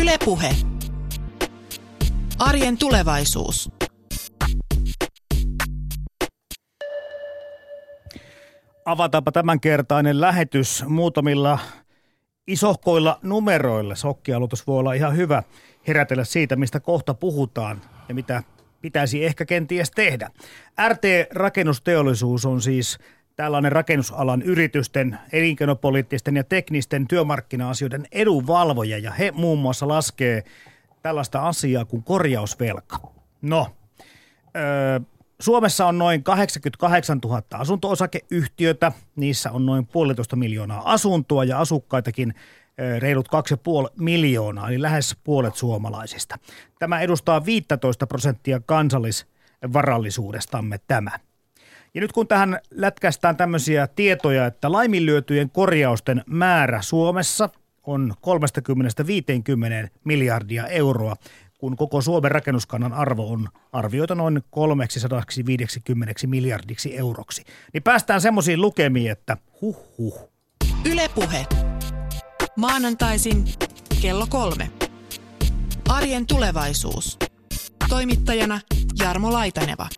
Ylepuhe. Arjen tulevaisuus. Avataanpa tämänkertainen lähetys muutamilla isohkoilla numeroilla. Sokkialoitus voi olla ihan hyvä herätellä siitä, mistä kohta puhutaan ja mitä pitäisi ehkä kenties tehdä. RT-rakennusteollisuus on siis tällainen rakennusalan yritysten, elinkeinopoliittisten ja teknisten työmarkkina-asioiden edunvalvoja ja he muun muassa laskee tällaista asiaa kuin korjausvelka. No, öö, Suomessa on noin 88 000 asunto-osakeyhtiötä, niissä on noin puolitoista miljoonaa asuntoa ja asukkaitakin reilut 2,5 miljoonaa, eli lähes puolet suomalaisista. Tämä edustaa 15 prosenttia kansallisvarallisuudestamme tämä. Ja nyt kun tähän lätkästään tämmöisiä tietoja, että laiminlyötyjen korjausten määrä Suomessa on 30-50 miljardia euroa, kun koko Suomen rakennuskannan arvo on arvioita noin 350 miljardiksi euroksi, niin päästään semmoisiin lukemiin, että huh huh. Ylepuhe. Maanantaisin kello kolme. Arjen tulevaisuus. Toimittajana Jarmo Laitaneva.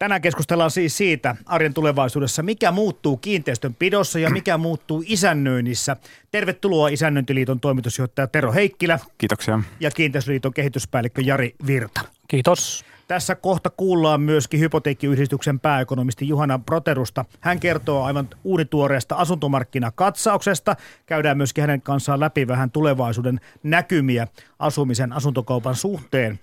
Tänään keskustellaan siis siitä arjen tulevaisuudessa, mikä muuttuu kiinteistön pidossa ja mikä muuttuu isännöinnissä. Tervetuloa Isännöintiliiton toimitusjohtaja Tero Heikkilä. Kiitoksia. Ja Kiinteistöliiton kehityspäällikkö Jari Virta. Kiitos. Tässä kohta kuullaan myöskin hypoteekkiyhdistyksen pääekonomisti Juhana Proterusta. Hän kertoo aivan uunituoreesta asuntomarkkinakatsauksesta. Käydään myöskin hänen kanssaan läpi vähän tulevaisuuden näkymiä asumisen asuntokaupan suhteen.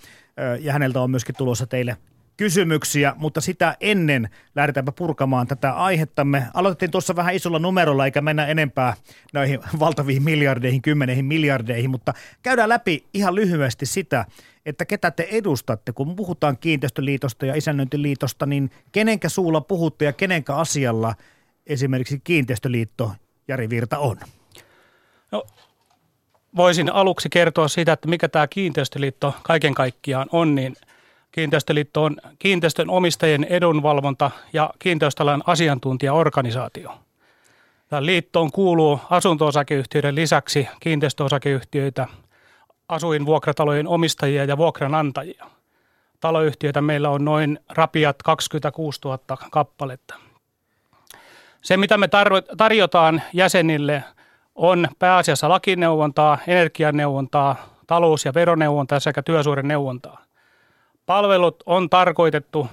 Ja häneltä on myöskin tulossa teille kysymyksiä, mutta sitä ennen lähdetäänpä purkamaan tätä aihettamme. Aloitettiin tuossa vähän isolla numerolla, eikä mennä enempää näihin valtaviin miljardeihin, kymmeneihin miljardeihin, mutta käydään läpi ihan lyhyesti sitä, että ketä te edustatte, kun puhutaan kiinteistöliitosta ja isännöintiliitosta, niin kenenkä suulla puhutte ja kenenkä asialla esimerkiksi kiinteistöliitto Jari Virta on? No, voisin aluksi kertoa siitä, että mikä tämä kiinteistöliitto kaiken kaikkiaan on, niin – Kiinteistöliitto on kiinteistön omistajien edunvalvonta ja kiinteistöalan asiantuntijaorganisaatio. Tähän liittoon kuuluu asunto-osakeyhtiöiden lisäksi kiinteistöosakeyhtiöitä, asuinvuokratalojen omistajia ja vuokranantajia. Taloyhtiöitä meillä on noin rapiat 26 000 kappaletta. Se, mitä me tarjotaan jäsenille, on pääasiassa lakineuvontaa, energianeuvontaa, talous- ja veroneuvontaa sekä työsuoreneuvontaa. Palvelut on tarkoitettu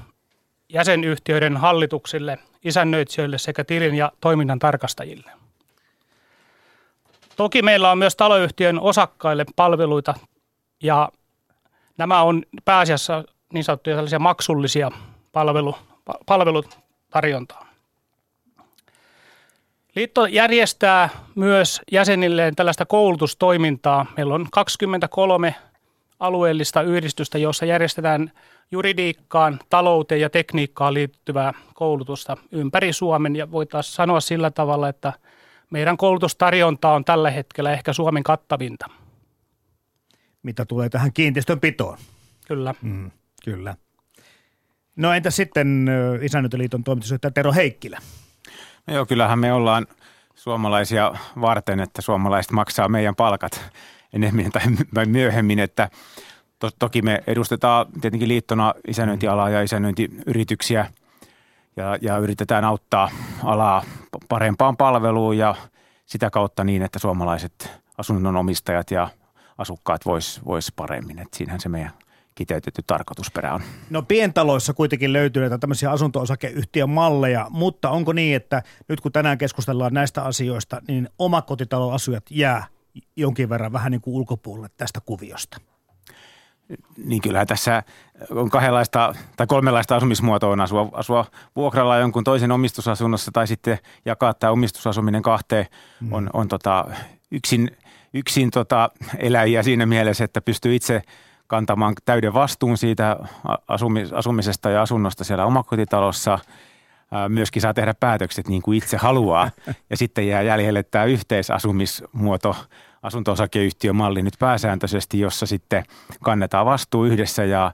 jäsenyhtiöiden hallituksille, isännöitsijöille sekä tilin ja toiminnan tarkastajille. Toki meillä on myös taloyhtiön osakkaille palveluita ja nämä on pääasiassa niin sanottuja sellaisia maksullisia palvelu, palvelutarjontaa. Liitto järjestää myös jäsenilleen tällaista koulutustoimintaa. Meillä on 23 alueellista yhdistystä, jossa järjestetään juridiikkaan, talouteen ja tekniikkaan liittyvää koulutusta ympäri Suomen. Ja voitaisiin sanoa sillä tavalla, että meidän koulutustarjonta on tällä hetkellä ehkä Suomen kattavinta. Mitä tulee tähän kiinteistönpitoon? Kyllä. Mm, kyllä. No entä sitten Isännöintiliiton toimitusjohtaja Tero Heikkilä? No joo, kyllähän me ollaan suomalaisia varten, että suomalaiset maksaa meidän palkat enemmän tai myöhemmin, että to, toki me edustetaan tietenkin liittona isännöintialaa ja isännöintiyrityksiä ja, ja yritetään auttaa alaa parempaan palveluun ja sitä kautta niin, että suomalaiset asunnonomistajat ja asukkaat vois, vois paremmin. että siinähän se meidän kiteytetty tarkoitusperä on. No pientaloissa kuitenkin löytyy näitä tämmöisiä asunto-osakeyhtiön malleja, mutta onko niin, että nyt kun tänään keskustellaan näistä asioista, niin omakotitaloasujat jää jonkin verran vähän niin kuin ulkopuolelle tästä kuviosta? Niin kyllähän tässä on kahdenlaista tai kolmenlaista asumismuotoa on asua, asua vuokralla jonkun toisen omistusasunnossa tai sitten jakaa tämä omistusasuminen kahteen mm. on, on tota, yksin, yksin tota eläjiä siinä mielessä, että pystyy itse kantamaan täyden vastuun siitä asumis, asumisesta ja asunnosta siellä omakotitalossa. Myöskin saa tehdä päätökset niin kuin itse haluaa ja sitten jää jäljelle tämä yhteisasumismuoto – asunto-osakeyhtiömalli nyt pääsääntöisesti, jossa sitten kannetaan vastuu yhdessä ja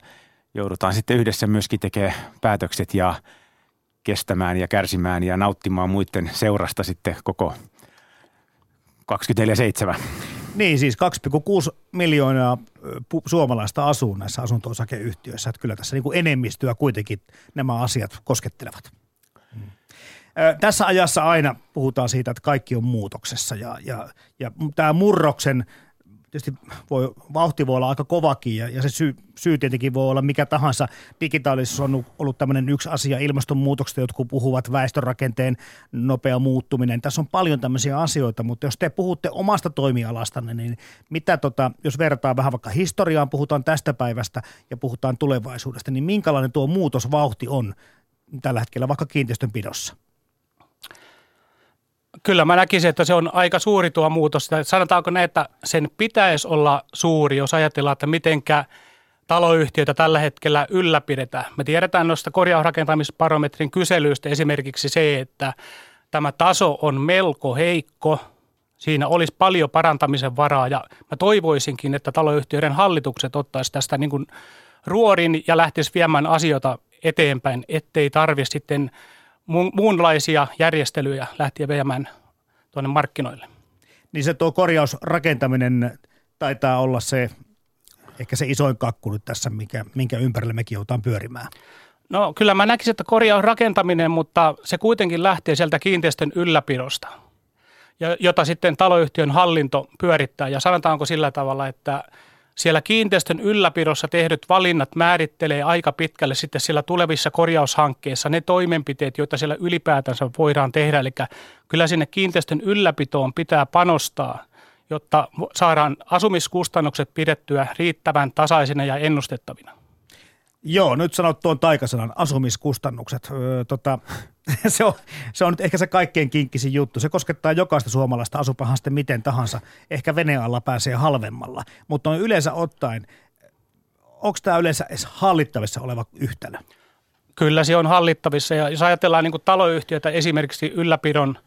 joudutaan sitten yhdessä myöskin tekemään päätökset ja kestämään ja kärsimään ja nauttimaan muiden seurasta sitten koko 24-7. Niin siis 2,6 miljoonaa suomalaista asuu näissä asunto-osakeyhtiöissä. Että kyllä tässä niin kuin enemmistöä kuitenkin nämä asiat koskettelevat. Tässä ajassa aina puhutaan siitä, että kaikki on muutoksessa ja, ja, ja tämä murroksen tietysti voi, vauhti voi olla aika kovakin ja, ja se syy, syy tietenkin voi olla mikä tahansa. Digitaalisuus on ollut tämmöinen yksi asia ilmastonmuutoksesta, jotkut puhuvat väestörakenteen nopea muuttuminen. Tässä on paljon tämmöisiä asioita, mutta jos te puhutte omasta toimialastanne, niin mitä tota, jos vertaa vähän vaikka historiaan, puhutaan tästä päivästä ja puhutaan tulevaisuudesta, niin minkälainen tuo muutosvauhti on tällä hetkellä vaikka kiinteistönpidossa? Kyllä mä näkisin, että se on aika suuri tuo muutos. Sanotaanko ne, että sen pitäisi olla suuri, jos ajatellaan, että mitenkä taloyhtiöitä tällä hetkellä ylläpidetään. Me tiedetään noista korjausrakentamisbarometrin kyselyistä esimerkiksi se, että tämä taso on melko heikko. Siinä olisi paljon parantamisen varaa ja mä toivoisinkin, että taloyhtiöiden hallitukset ottaisi tästä niin kuin ruorin ja lähtisi viemään asioita eteenpäin, ettei tarvitse sitten – muunlaisia järjestelyjä lähtien viemään tuonne markkinoille. Niin se tuo korjausrakentaminen taitaa olla se, ehkä se isoin kakku nyt tässä, minkä, minkä ympärille mekin joutaan pyörimään. No kyllä mä näkisin, että korjausrakentaminen, mutta se kuitenkin lähtee sieltä kiinteistön ylläpidosta, jota sitten taloyhtiön hallinto pyörittää. Ja sanotaanko sillä tavalla, että siellä kiinteistön ylläpidossa tehdyt valinnat määrittelee aika pitkälle sitten siellä tulevissa korjaushankkeissa ne toimenpiteet, joita siellä ylipäätänsä voidaan tehdä. Eli kyllä sinne kiinteistön ylläpitoon pitää panostaa, jotta saadaan asumiskustannukset pidettyä riittävän tasaisina ja ennustettavina. Joo, nyt sanot tuon taikasanan asumiskustannukset. Öö, tota, se, on, se on nyt ehkä se kaikkein kinkkisin juttu. Se koskettaa jokaista suomalaista asupahan sitten miten tahansa. Ehkä veneen alla pääsee halvemmalla, mutta on yleensä ottaen, onko tämä yleensä edes hallittavissa oleva yhtälö? Kyllä se on hallittavissa ja jos ajatellaan niin taloyhtiötä esimerkiksi ylläpidon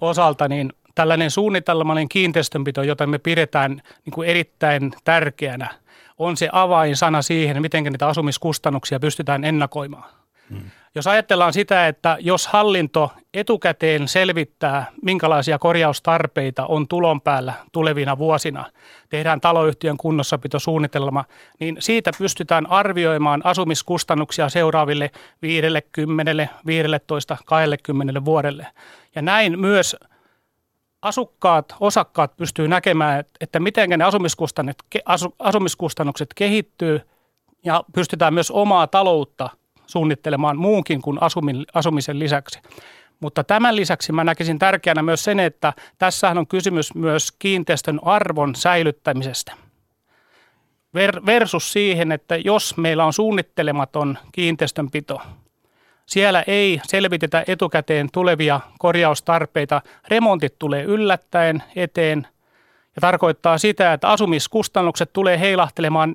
osalta, niin tällainen suunnitelmallinen kiinteistönpito, jota me pidetään niin erittäin tärkeänä – on se avainsana siihen, miten niitä asumiskustannuksia pystytään ennakoimaan. Hmm. Jos ajatellaan sitä, että jos hallinto etukäteen selvittää, minkälaisia korjaustarpeita on tulon päällä tulevina vuosina, tehdään taloyhtiön kunnossapitosuunnitelma, niin siitä pystytään arvioimaan asumiskustannuksia seuraaville 50, 15, 20 vuodelle. Ja näin myös asukkaat, osakkaat pystyy näkemään, että miten ne asumiskustannukset, asumiskustannukset kehittyy ja pystytään myös omaa taloutta suunnittelemaan muunkin kuin asumisen lisäksi. Mutta tämän lisäksi mä näkisin tärkeänä myös sen, että tässähän on kysymys myös kiinteistön arvon säilyttämisestä. Versus siihen, että jos meillä on suunnittelematon kiinteistönpito – siellä ei selvitetä etukäteen tulevia korjaustarpeita. Remontit tulee yllättäen eteen ja tarkoittaa sitä, että asumiskustannukset tulee heilahtelemaan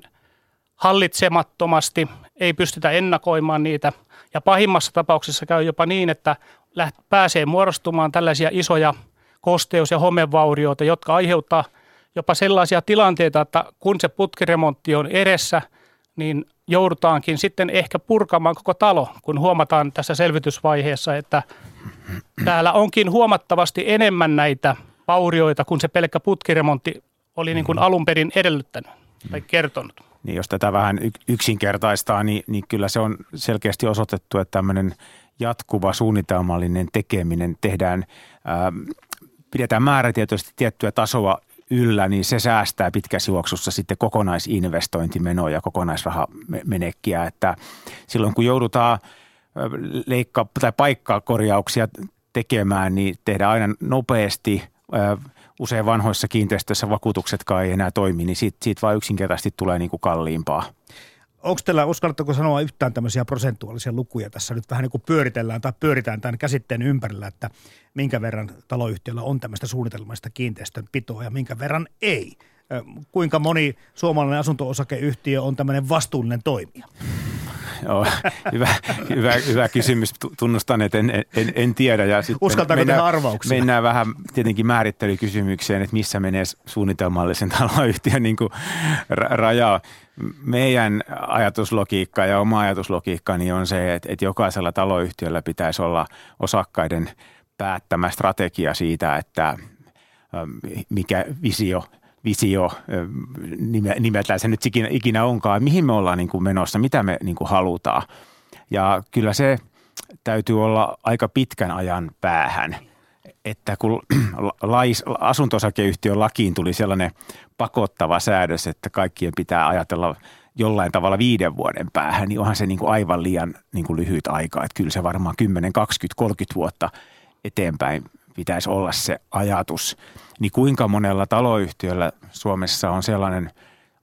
hallitsemattomasti, ei pystytä ennakoimaan niitä. Ja pahimmassa tapauksessa käy jopa niin, että pääsee muodostumaan tällaisia isoja kosteus- ja homevaurioita, jotka aiheuttaa jopa sellaisia tilanteita, että kun se putkiremontti on edessä, niin joudutaankin sitten ehkä purkamaan koko talo, kun huomataan tässä selvitysvaiheessa, että täällä onkin huomattavasti enemmän näitä vaurioita kuin se pelkkä putkiremontti oli niin kuin mm. alun perin edellyttänyt tai kertonut. Niin jos tätä vähän yksinkertaistaa, niin, niin kyllä se on selkeästi osoitettu, että tämmöinen jatkuva suunnitelmallinen tekeminen tehdään, ää, pidetään määrätietoisesti tiettyä tasoa yllä, niin se säästää pitkässä juoksussa sitten kokonaisinvestointimenoja, kokonaisrahamenekkiä, että silloin kun joudutaan leikkaa tai paikkaa korjauksia tekemään, niin tehdään aina nopeasti. Usein vanhoissa kiinteistöissä vakuutuksetkaan ei enää toimi, niin siitä, siitä vaan yksinkertaisesti tulee niin kuin kalliimpaa. Onko teillä, uskallatteko sanoa yhtään tämmöisiä prosentuaalisia lukuja tässä nyt vähän niin kuin pyöritellään tai pyöritään tämän käsitteen ympärillä, että minkä verran taloyhtiöllä on tämmöistä suunnitelmasta kiinteistön pitoa ja minkä verran ei? Kuinka moni suomalainen asunto-osakeyhtiö on tämmöinen vastuullinen toimija? Joo, hyvä, hyvä, hyvä kysymys. Tunnustan, että en, en, en tiedä. Ja Uskaltaako mennään, tehdä arvauksia? Mennään vähän tietenkin määrittelykysymykseen, että missä menee suunnitelmallisen taloyhtiön niin kuin raja. Meidän ajatuslogiikka ja oma ajatuslogiikkani on se, että, että jokaisella taloyhtiöllä pitäisi olla osakkaiden päättämä strategia siitä, että mikä visio visio, nimetään se nyt ikinä, ikinä onkaan, mihin me ollaan niin kuin menossa, mitä me niin kuin halutaan. Ja kyllä se täytyy olla aika pitkän ajan päähän, että kun lais, asunto-osakeyhtiön lakiin tuli sellainen pakottava säädös, että kaikkien pitää ajatella jollain tavalla viiden vuoden päähän, niin onhan se niin kuin aivan liian niin kuin lyhyt aika. Että kyllä se varmaan 10, 20, 30 vuotta eteenpäin pitäisi olla se ajatus. Niin kuinka monella taloyhtiöllä Suomessa on sellainen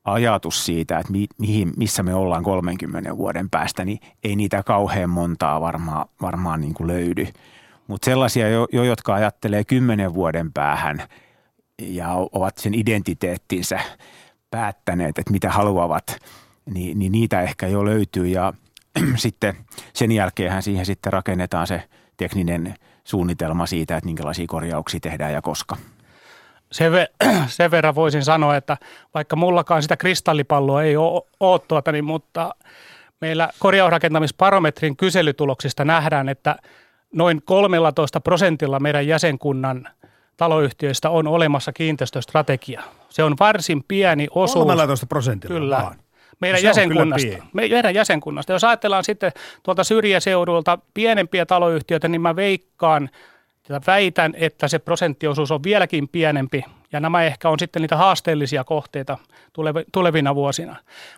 ajatus siitä, että mi, mihin, missä me ollaan 30 vuoden päästä, niin ei niitä kauhean montaa varmaan, varmaan niin kuin löydy. Mutta sellaisia jo, jo, jotka ajattelee kymmenen vuoden päähän ja ovat sen identiteettinsä päättäneet, että mitä haluavat, niin, niin niitä ehkä jo löytyy ja sitten sen jälkeenhän siihen sitten rakennetaan se tekninen suunnitelma siitä, että minkälaisia korjauksia tehdään ja koska. Sen, ver- sen verran voisin sanoa, että vaikka mullakaan sitä kristallipalloa ei ole, ole tuota, niin, mutta meillä korjausrakentamisparometrin kyselytuloksista nähdään, että noin 13 prosentilla meidän jäsenkunnan taloyhtiöistä on olemassa kiinteistöstrategia. Se on varsin pieni osuus. 13 prosentilla Kyllä. Vaan meidän no jäsenkunnasta. Meidän jäsenkunnasta. Jos ajatellaan sitten tuolta syrjäseudulta pienempiä taloyhtiöitä, niin mä veikkaan ja väitän, että se prosenttiosuus on vieläkin pienempi. Ja nämä ehkä on sitten niitä haasteellisia kohteita tulevina vuosina.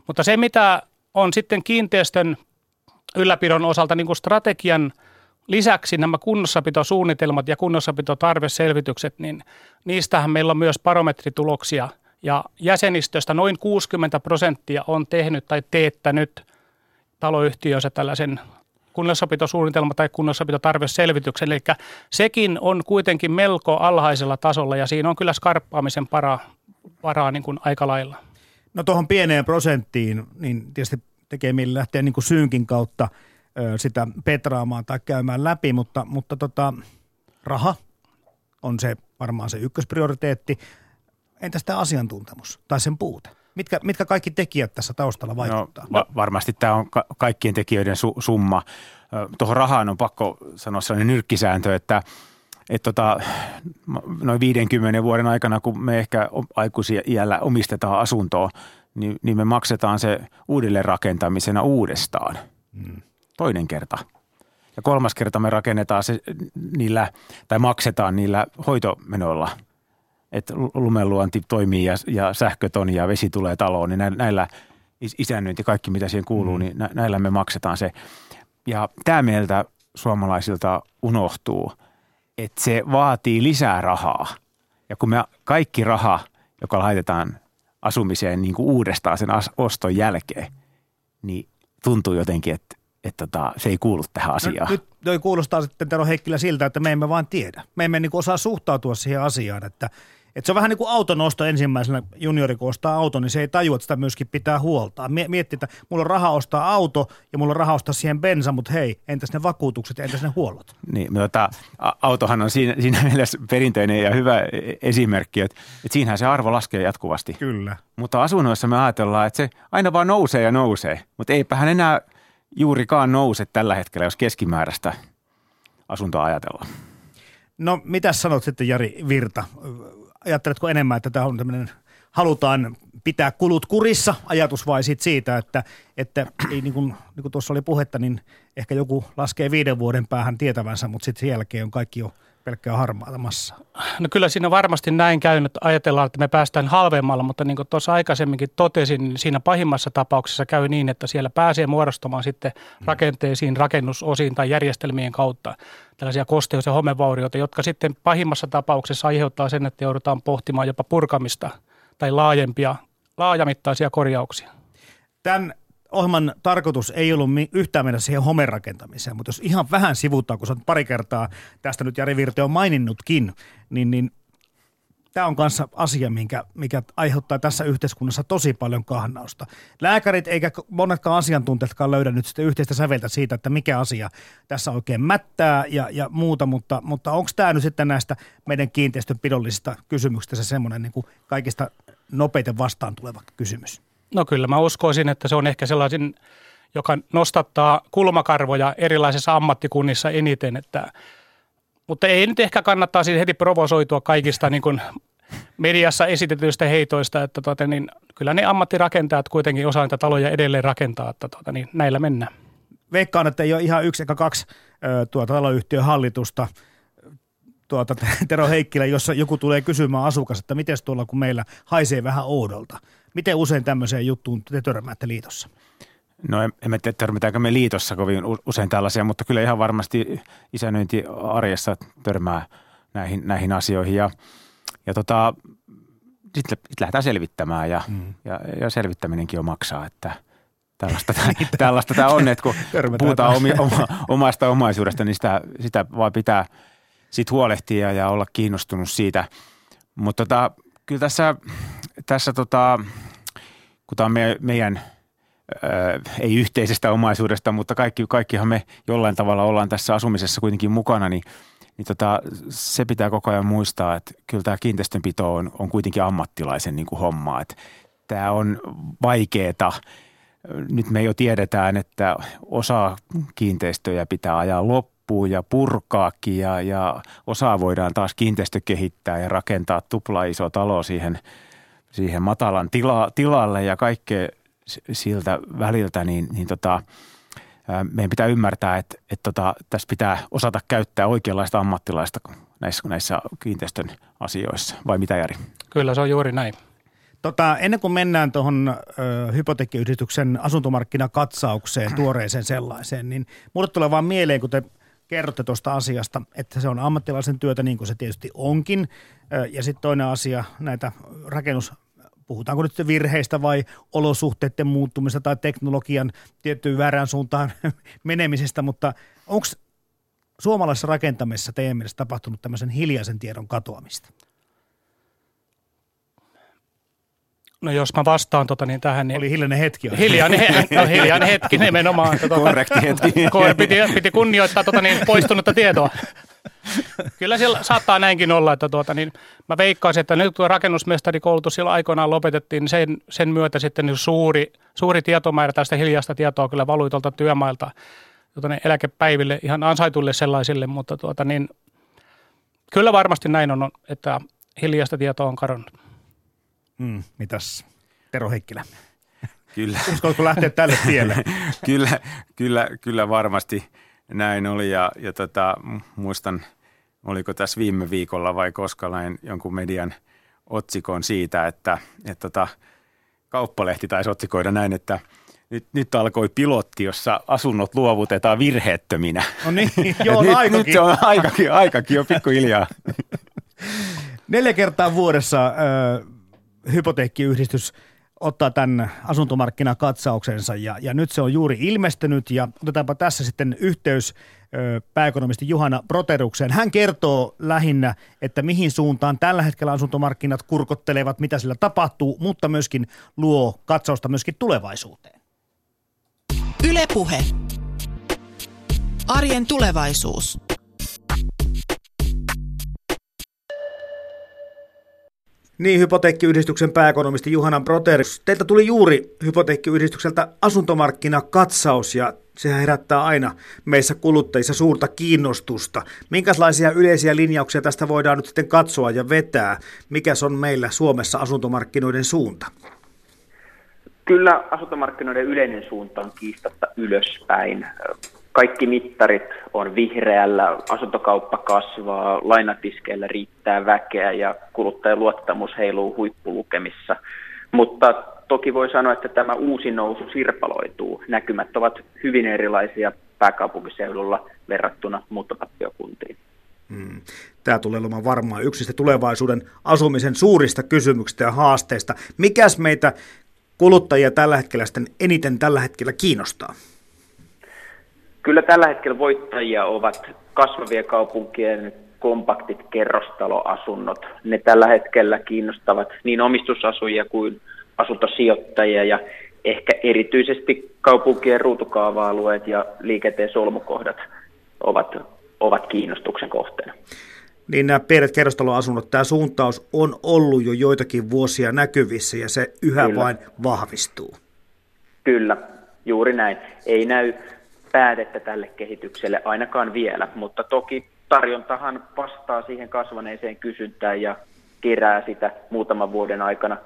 Mutta se, mitä on sitten kiinteistön ylläpidon osalta niin kuin strategian lisäksi nämä kunnossapitosuunnitelmat ja kunnossapitotarveselvitykset, niin niistähän meillä on myös barometrituloksia – ja jäsenistöstä noin 60 prosenttia on tehnyt tai teettänyt taloyhtiössä tällaisen kunnossapitosuunnitelma tai kunnossapitotarveselvityksen. Eli sekin on kuitenkin melko alhaisella tasolla ja siinä on kyllä skarppaamisen para, varaa niin kuin aika lailla. No tuohon pieneen prosenttiin, niin tietysti tekee mieli lähteä niin kuin syynkin kautta sitä petraamaan tai käymään läpi, mutta, mutta tota, raha on se varmaan se ykkösprioriteetti entä tämä asiantuntemus tai sen puute? Mitkä, mitkä kaikki tekijät tässä taustalla no, vaikuttaa? No, va- varmasti tämä on ka- kaikkien tekijöiden su- summa. Tuohon rahaan on pakko sanoa sellainen nyrkkisääntö, että että tota, noin 50 vuoden aikana, kun me ehkä aikuisia iällä omistetaan asuntoa, niin, niin me maksetaan se uudelleen rakentamisena uudestaan. Hmm. Toinen kerta. Ja kolmas kerta me rakennetaan se niillä, tai maksetaan niillä hoitomenoilla – että lumenluonti toimii ja, ja sähköt on ja vesi tulee taloon, niin näillä isännöinti, kaikki mitä siihen kuuluu, mm. niin näillä me maksetaan se. Ja tämä meiltä suomalaisilta unohtuu, että se vaatii lisää rahaa. Ja kun me kaikki raha, joka laitetaan asumiseen niin kuin uudestaan sen oston jälkeen, niin tuntuu jotenkin, että että tota, se ei kuulu tähän no, asiaan. Nyt toi kuulostaa sitten Tero Heikkilä siltä, että me emme vaan tiedä. Me emme niin osaa suhtautua siihen asiaan, että – et se on vähän niin kuin auton osto ensimmäisenä juniori, kun ostaa auto, niin se ei tajua, että sitä myöskin pitää huoltaa. Miettii, että mulla on raha ostaa auto ja mulla on raha ostaa siihen bensa, mutta hei, entäs ne vakuutukset ja entäs ne huollot? Niin, mutta autohan on siinä, siinä mielessä perinteinen ja hyvä e-, esimerkki, että, että siinähän se arvo laskee jatkuvasti. Kyllä. Mutta asunnoissa me ajatellaan, että se aina vaan nousee ja nousee, mutta eipä hän enää juurikaan nouse tällä hetkellä, jos keskimääräistä asuntoa ajatellaan. No mitä sanot sitten Jari Virta? Ajatteletko enemmän, että tämä on tämmöinen, halutaan pitää kulut kurissa, ajatus vai sit siitä, että, että ei niin kuin, niin kuin tuossa oli puhetta, niin ehkä joku laskee viiden vuoden päähän tietävänsä, mutta sitten sen jälkeen on kaikki jo pelkkää harmaata massaa. No kyllä siinä varmasti näin käy, että ajatellaan, että me päästään halvemmalla, mutta niin kuin tuossa aikaisemminkin totesin, niin siinä pahimmassa tapauksessa käy niin, että siellä pääsee muodostamaan sitten mm. rakenteisiin, rakennusosiin tai järjestelmien kautta tällaisia kosteus- ja homevaurioita, jotka sitten pahimmassa tapauksessa aiheuttaa sen, että joudutaan pohtimaan jopa purkamista tai laajempia, laajamittaisia korjauksia. Tämän ohjelman tarkoitus ei ollut yhtään mennä siihen homerakentamiseen, mutta jos ihan vähän sivuuttaa, kun sä pari kertaa tästä nyt Jari Virte on maininnutkin, niin, niin tämä on kanssa asia, minkä, mikä aiheuttaa tässä yhteiskunnassa tosi paljon kahnausta. Lääkärit eikä monetkaan asiantuntijatkaan löydä nyt sitä yhteistä säveltä siitä, että mikä asia tässä oikein mättää ja, ja muuta, mutta, mutta onko tämä nyt sitten näistä meidän kiinteistönpidollisista kysymyksistä se semmoinen niin kaikista nopeiten vastaan tuleva kysymys? No kyllä mä uskoisin, että se on ehkä sellaisin, joka nostattaa kulmakarvoja erilaisissa ammattikunnissa eniten, että, mutta ei nyt ehkä kannattaa siis heti provosoitua kaikista niin kuin mediassa esitetyistä heitoista, että tuota, niin, kyllä ne ammattirakentajat kuitenkin osaa niitä taloja edelleen rakentaa, että tuota, niin, näillä mennään. Veikkaan, että ei ole ihan yksi eikä kaksi tuota, taloyhtiön hallitusta tuota, Tero Heikkilä, jossa joku tulee kysymään asukas, että miten tuolla kun meillä haisee vähän oudolta. Miten usein tämmöiseen juttuun te törmäätte liitossa? No en, en tiedä, törmätäänkö me liitossa kovin usein tällaisia, mutta kyllä ihan varmasti isännöinti arjessa törmää näihin, näihin asioihin. Ja, ja tota, sitten sit lähdetään selvittämään ja, mm. ja, ja selvittäminenkin jo maksaa, että tällaista, tällaista tämä on, että kun puhutaan omi, oma, omasta omaisuudesta, niin sitä, sitä vaan pitää sit huolehtia ja olla kiinnostunut siitä. Mutta tota, kyllä tässä, tässä tota, kun tämä on me, meidän – ei yhteisestä omaisuudesta, mutta kaikki, kaikkihan me jollain tavalla ollaan tässä asumisessa kuitenkin mukana, niin, niin tota, se pitää koko ajan muistaa, että kyllä tämä kiinteistönpito on, on kuitenkin ammattilaisen niin kuin homma. Että tämä on vaikeeta. Nyt me jo tiedetään, että osa kiinteistöjä pitää ajaa loppuun ja purkaakin ja, ja osaa voidaan taas kiinteistö kehittää ja rakentaa tupla iso talo siihen, siihen matalan tila, tilalle ja kaikkea siltä väliltä, niin, niin tota, meidän pitää ymmärtää, että, että tota, tässä pitää osata käyttää oikeanlaista ammattilaista näissä, näissä kiinteistön asioissa. Vai mitä Jari? Kyllä se on juuri näin. Tota, ennen kuin mennään tuohon hypoteekkiyhdistyksen asuntomarkkinakatsaukseen, tuoreeseen sellaiseen, niin mulle tulee vaan mieleen, kun te kerrotte tuosta asiasta, että se on ammattilaisen työtä niin kuin se tietysti onkin. Ja sitten toinen asia, näitä rakennus puhutaanko nyt virheistä vai olosuhteiden muuttumista tai teknologian tiettyyn väärään suuntaan menemisestä, mutta onko suomalaisessa rakentamisessa teidän mielestä tapahtunut tämmöisen hiljaisen tiedon katoamista? No jos mä vastaan tota, niin tähän... Niin Oli hiljainen hetki. Hiljainen, no, hiljainen hetki nimenomaan. Tota, Korrekti hetki. Piti, piti kunnioittaa tota, niin, poistunutta tietoa. Kyllä siellä saattaa näinkin olla, että tuota, niin mä veikkaisin, että nyt kun rakennusmestarikoulutus silloin aikoinaan lopetettiin, niin sen, sen myötä sitten niin suuri, suuri tietomäärä tästä hiljaista tietoa kyllä valui tuolta työmailta tuota, niin eläkepäiville, ihan ansaituille sellaisille, mutta tuota, niin, kyllä varmasti näin on, että hiljaista tietoa on kadonnut. Mm, mitäs Tero Heikkilä? Kyllä. Uskallatko lähteä tälle tielle? kyllä, kyllä, kyllä varmasti näin oli ja, ja tota, muistan, oliko tässä viime viikolla vai koska jonkun median otsikon siitä, että, että tota, kauppalehti taisi otsikoida näin, että nyt, nyt alkoi pilotti, jossa asunnot luovutetaan virheettöminä. No niin, joo, nyt, aikakin. Nyt on aikakin, aikakin jo pikkuhiljaa. Neljä kertaa vuodessa hypoteekkiyhdistys ottaa tämän asuntomarkkinakatsauksensa ja, ja nyt se on juuri ilmestynyt ja otetaanpa tässä sitten yhteys pääekonomisti Juhana Proterukseen. Hän kertoo lähinnä, että mihin suuntaan tällä hetkellä asuntomarkkinat kurkottelevat, mitä sillä tapahtuu, mutta myöskin luo katsausta myöskin tulevaisuuteen. Ylepuhe. Arjen tulevaisuus. Niin, hypoteekkiyhdistyksen pääekonomisti Juhana Broterus. Teiltä tuli juuri hypoteekkiyhdistykseltä asuntomarkkinakatsaus ja sehän herättää aina meissä kuluttajissa suurta kiinnostusta. Minkälaisia yleisiä linjauksia tästä voidaan nyt sitten katsoa ja vetää? Mikä on meillä Suomessa asuntomarkkinoiden suunta? Kyllä asuntomarkkinoiden yleinen suunta on kiistatta ylöspäin kaikki mittarit on vihreällä, asuntokauppa kasvaa, lainatiskeillä riittää väkeä ja kuluttajan luottamus heiluu huippulukemissa. Mutta toki voi sanoa, että tämä uusi nousu sirpaloituu. Näkymät ovat hyvin erilaisia pääkaupunkiseudulla verrattuna muuttotappiokuntiin. Hmm. Tämä tulee olemaan varmaan yksi tulevaisuuden asumisen suurista kysymyksistä ja haasteista. Mikäs meitä kuluttajia tällä hetkellä sitten eniten tällä hetkellä kiinnostaa? Kyllä tällä hetkellä voittajia ovat kasvavien kaupunkien kompaktit kerrostaloasunnot. Ne tällä hetkellä kiinnostavat niin omistusasujia kuin asuntosijoittajia ja ehkä erityisesti kaupunkien ruutukaava-alueet ja liikenteen solmukohdat ovat, ovat kiinnostuksen kohteena. Niin nämä pienet kerrostaloasunnot, tämä suuntaus on ollut jo joitakin vuosia näkyvissä ja se yhä Kyllä. vain vahvistuu. Kyllä, juuri näin. Ei näy päätettä tälle kehitykselle ainakaan vielä, mutta toki tarjontahan vastaa siihen kasvaneeseen kysyntään ja kerää sitä muutaman vuoden aikana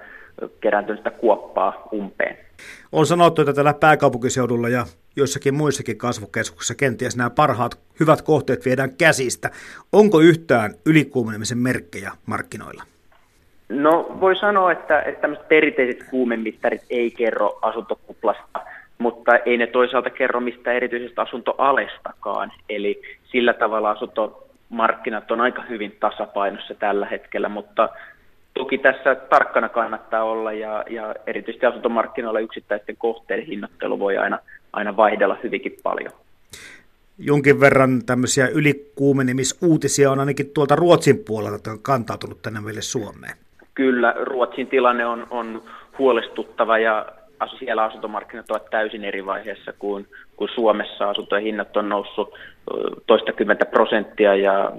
kerääntynyttä kuoppaa umpeen. On sanottu, että tällä pääkaupunkiseudulla ja joissakin muissakin kasvukeskuksissa kenties nämä parhaat hyvät kohteet viedään käsistä. Onko yhtään ylikuumenemisen merkkejä markkinoilla? No voi sanoa, että, että tämmöiset perinteiset kuumemittarit ei kerro asuntokuplasta, mutta ei ne toisaalta kerro mistä erityisestä asuntoalestakaan. Eli sillä tavalla asuntomarkkinat on aika hyvin tasapainossa tällä hetkellä, mutta toki tässä tarkkana kannattaa olla ja, ja erityisesti asuntomarkkinoilla yksittäisten kohteiden hinnoittelu voi aina, aina vaihdella hyvinkin paljon. Jonkin verran tämmöisiä ylikuumenemisuutisia on ainakin tuolta Ruotsin puolelta, että on kantautunut tänne meille Suomeen. Kyllä, Ruotsin tilanne on, on huolestuttava ja siellä asuntomarkkinat ovat täysin eri vaiheessa kuin, kuin Suomessa. Asuntojen hinnat on noussut toistakymmentä prosenttia ja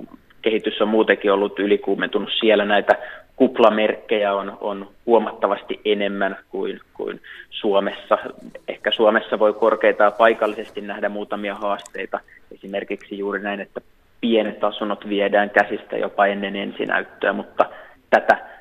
kehitys on muutenkin ollut ylikuumentunut siellä. Näitä kuplamerkkejä on, on huomattavasti enemmän kuin, kuin Suomessa. Ehkä Suomessa voi korkeita paikallisesti nähdä muutamia haasteita. Esimerkiksi juuri näin, että pienet asunnot viedään käsistä jopa ennen ensinäyttöä, mutta tätä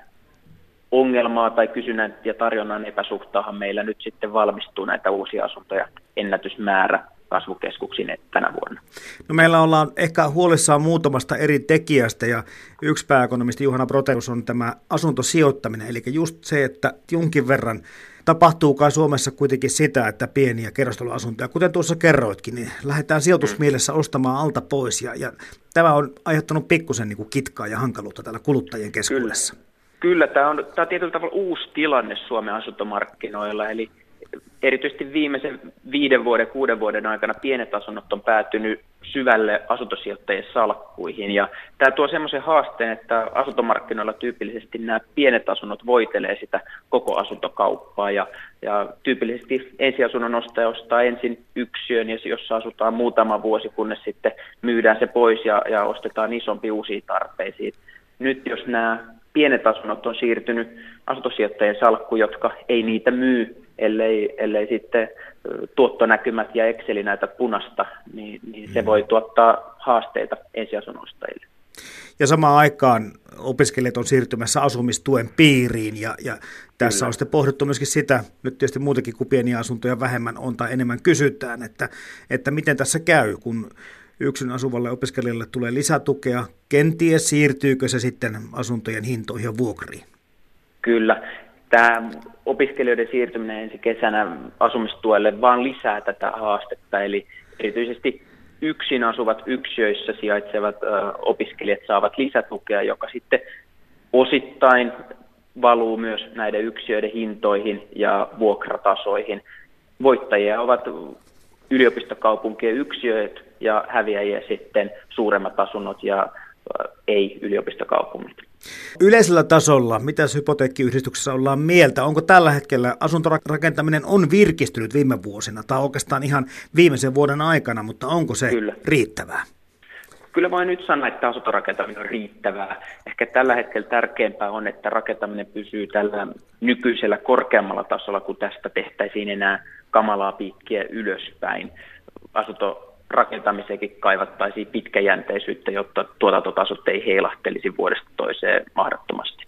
ongelmaa tai kysynnän ja tarjonnan epäsuhtaahan meillä nyt sitten valmistuu näitä uusia asuntoja ennätysmäärä kasvukeskuksiin tänä vuonna. No meillä ollaan ehkä huolissaan muutamasta eri tekijästä ja yksi pääekonomisti Juhana Proteus on tämä asuntosijoittaminen, eli just se, että jonkin verran tapahtuu kai Suomessa kuitenkin sitä, että pieniä kerrostaloasuntoja, kuten tuossa kerroitkin, niin lähdetään sijoitusmielessä ostamaan alta pois ja, ja tämä on aiheuttanut pikkusen niin kitkaa ja hankaluutta täällä kuluttajien keskuudessa. Kyllä. Kyllä, tämä on, tämä on tietyllä tavalla uusi tilanne Suomen asuntomarkkinoilla, eli erityisesti viimeisen viiden vuoden, kuuden vuoden aikana pienet asunnot on päätynyt syvälle asuntosijoittajien salkkuihin. Ja tämä tuo semmoisen haasteen, että asuntomarkkinoilla tyypillisesti nämä pienet asunnot voitelee sitä koko asuntokauppaa. Ja, ja tyypillisesti ensiasunnon ostaja ostaa ensin yksiön, jossa asutaan muutama vuosi, kunnes sitten myydään se pois ja, ja ostetaan isompi uusiin tarpeisiin. Nyt jos nämä pienet asunnot on siirtynyt asuntosijoittajien salkku, jotka ei niitä myy, ellei, ellei sitten tuottonäkymät ja Exceli näytä punasta, niin, niin se mm. voi tuottaa haasteita ensiasunnostajille. Ja samaan aikaan opiskelijat on siirtymässä asumistuen piiriin ja, ja tässä Kyllä. on sitten pohdittu myöskin sitä, nyt tietysti muutenkin kuin pieniä asuntoja vähemmän on tai enemmän kysytään, että, että miten tässä käy, kun yksin asuvalle opiskelijalle tulee lisätukea, kenties siirtyykö se sitten asuntojen hintoihin ja vuokriin? Kyllä. Tämä opiskelijoiden siirtyminen ensi kesänä asumistuelle vaan lisää tätä haastetta, eli erityisesti yksin asuvat yksiöissä sijaitsevat opiskelijat saavat lisätukea, joka sitten osittain valuu myös näiden yksiöiden hintoihin ja vuokratasoihin. Voittajia ovat yliopistokaupunkien yksiöt ja häviäjiä sitten suuremmat asunnot ja ei-yliopistokaupungit. Yleisellä tasolla, mitä hypoteekkiyhdistyksessä ollaan mieltä? Onko tällä hetkellä asuntorakentaminen on virkistynyt viime vuosina tai oikeastaan ihan viimeisen vuoden aikana, mutta onko se Kyllä. riittävää? Kyllä voin nyt sanoa, että asuntorakentaminen on riittävää. Ehkä tällä hetkellä tärkeämpää on, että rakentaminen pysyy tällä nykyisellä korkeammalla tasolla, kun tästä tehtäisiin enää kamalaa piikkiä ylöspäin. Asunto rakentamiseenkin kaivattaisiin pitkäjänteisyyttä, jotta tuotantotasot ei heilahtelisi vuodesta toiseen mahdottomasti.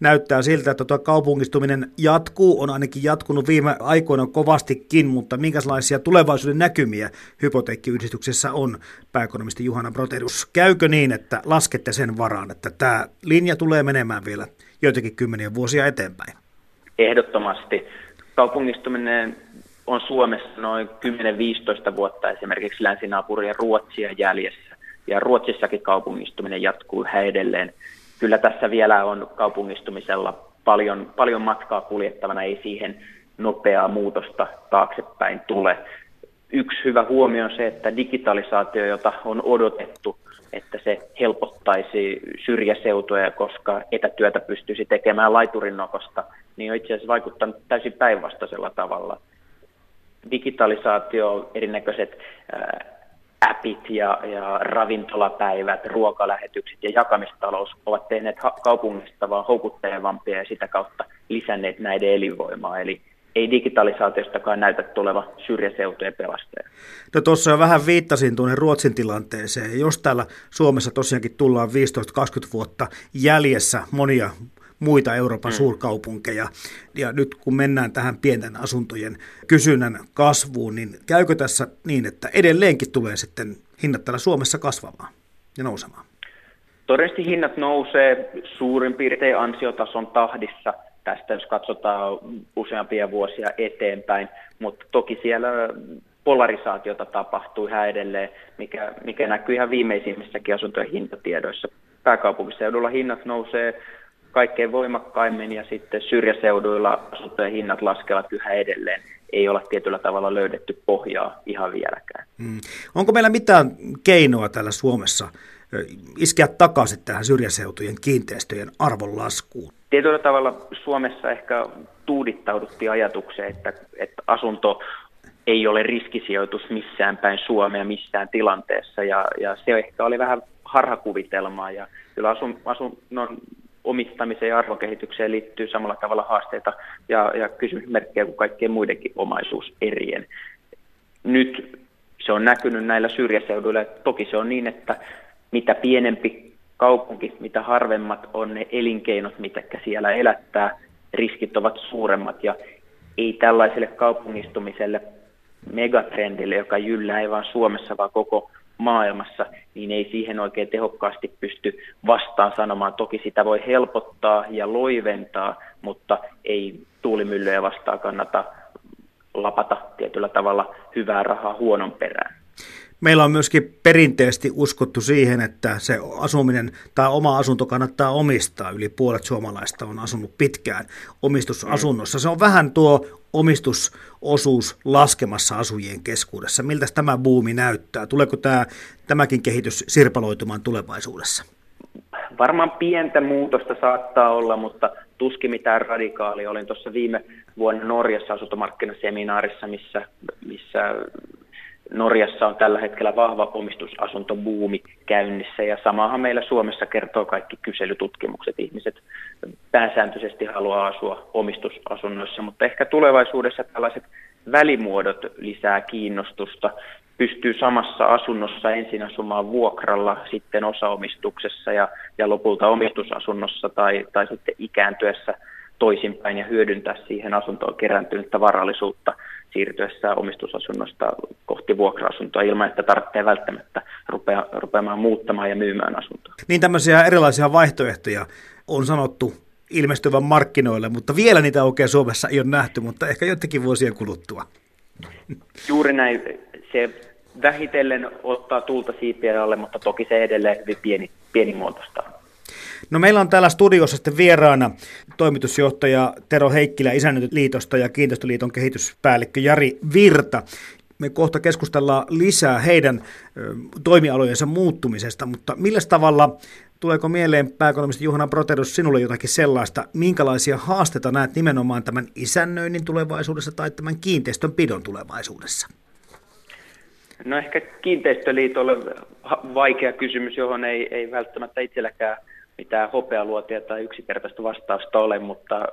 Näyttää siltä, että tuo kaupungistuminen jatkuu, on ainakin jatkunut viime aikoina kovastikin, mutta minkälaisia tulevaisuuden näkymiä hypoteekkiyhdistyksessä on, pääekonomisti Juhana Broterus? Käykö niin, että laskette sen varaan, että tämä linja tulee menemään vielä joitakin kymmeniä vuosia eteenpäin? Ehdottomasti. Kaupungistuminen on Suomessa noin 10-15 vuotta esimerkiksi länsinaapurien Ruotsia jäljessä. Ja Ruotsissakin kaupungistuminen jatkuu yhä edelleen. Kyllä tässä vielä on kaupungistumisella paljon, paljon matkaa kuljettavana, ei siihen nopeaa muutosta taaksepäin tule. Yksi hyvä huomio on se, että digitalisaatio, jota on odotettu, että se helpottaisi syrjäseutuja, koska etätyötä pystyisi tekemään laiturinnokosta, niin on itse asiassa vaikuttanut täysin päinvastaisella tavalla – digitalisaatio, erinäköiset appit ja, ja ravintolapäivät, ruokalähetykset ja jakamistalous ovat tehneet ha- kaupungista vaan houkuttelevampia ja sitä kautta lisänneet näiden elinvoimaa. Eli ei digitalisaatiostakaan näytä tuleva syrjäseutujen pelastaja. No tuossa jo vähän viittasin tuonne Ruotsin tilanteeseen. Jos täällä Suomessa tosiaankin tullaan 15-20 vuotta jäljessä monia muita Euroopan mm. suurkaupunkeja. Ja nyt kun mennään tähän pienten asuntojen kysynnän kasvuun, niin käykö tässä niin, että edelleenkin tulee sitten hinnat täällä Suomessa kasvamaan ja nousemaan? Todennäköisesti hinnat nousee suurin piirtein ansiotason tahdissa tästä, jos katsotaan useampia vuosia eteenpäin, mutta toki siellä polarisaatiota tapahtuu ihan edelleen, mikä, mikä näkyy ihan viimeisimmissäkin asuntojen hintatiedoissa. Pääkaupunkiseudulla hinnat nousee kaikkein voimakkaimmin ja sitten syrjäseuduilla asuntojen hinnat laskevat yhä edelleen. Ei olla tietyllä tavalla löydetty pohjaa ihan vieläkään. Hmm. Onko meillä mitään keinoa täällä Suomessa iskeä takaisin tähän syrjäseutujen kiinteistöjen arvon laskuun? Tietyllä tavalla Suomessa ehkä tuudittauduttiin ajatukseen, että, että asunto ei ole riskisijoitus missään päin Suomea missään tilanteessa ja, ja se ehkä oli vähän harhakuvitelmaa ja kyllä asun, asunnon omistamiseen ja arvokehitykseen liittyy samalla tavalla haasteita ja, ja kysymysmerkkejä kuin kaikkien muidenkin omaisuuserien. Nyt se on näkynyt näillä syrjäseuduilla. Toki se on niin, että mitä pienempi kaupunki, mitä harvemmat on ne elinkeinot, mitä siellä elättää, riskit ovat suuremmat ja ei tällaiselle kaupungistumiselle megatrendille, joka jyllää ei vain Suomessa, vaan koko maailmassa, niin ei siihen oikein tehokkaasti pysty vastaan sanomaan. Toki sitä voi helpottaa ja loiventaa, mutta ei tuulimyllyjä vastaan kannata lapata tietyllä tavalla hyvää rahaa huonon perään. Meillä on myöskin perinteisesti uskottu siihen, että se asuminen tai oma asunto kannattaa omistaa. Yli puolet suomalaista on asunut pitkään omistusasunnossa. Se on vähän tuo omistusosuus laskemassa asujien keskuudessa. Miltä tämä buumi näyttää? Tuleeko tämä, tämäkin kehitys sirpaloitumaan tulevaisuudessa? Varmaan pientä muutosta saattaa olla, mutta tuskin mitään radikaalia. Olin tuossa viime vuonna Norjassa asuntomarkkinaseminaarissa, missä, missä Norjassa on tällä hetkellä vahva omistusasuntobuumi käynnissä ja samahan meillä Suomessa kertoo kaikki kyselytutkimukset. Ihmiset pääsääntöisesti haluaa asua omistusasunnoissa, mutta ehkä tulevaisuudessa tällaiset välimuodot lisää kiinnostusta. Pystyy samassa asunnossa ensin asumaan vuokralla, sitten osaomistuksessa ja, ja lopulta omistusasunnossa tai, tai sitten ikääntyessä toisinpäin ja hyödyntää siihen asuntoon kerääntynyttä varallisuutta siirtyessä omistusasunnosta kohti vuokra-asuntoa ilman, että tarvitsee välttämättä rupea, rupeamaan muuttamaan ja myymään asuntoa. Niin tämmöisiä erilaisia vaihtoehtoja on sanottu ilmestyvän markkinoille, mutta vielä niitä oikein Suomessa ei ole nähty, mutta ehkä jotenkin vuosien kuluttua. Juuri näin. Se vähitellen ottaa tulta siipien alle, mutta toki se edelleen hyvin pieni, pienimuotoista. No meillä on täällä studiossa sitten vieraana toimitusjohtaja Tero Heikkilä Isännöintiliitosta ja Kiinteistöliiton kehityspäällikkö Jari Virta. Me kohta keskustellaan lisää heidän toimialojensa muuttumisesta, mutta millä tavalla Tuleeko mieleen pääekonomisti Juhana Proterus sinulle jotakin sellaista, minkälaisia haasteita näet nimenomaan tämän isännöinnin tulevaisuudessa tai tämän kiinteistön pidon tulevaisuudessa? No ehkä kiinteistöliitolle vaikea kysymys, johon ei, ei välttämättä itselläkään mitään hopealuotia tai yksinkertaista vastausta ole, mutta,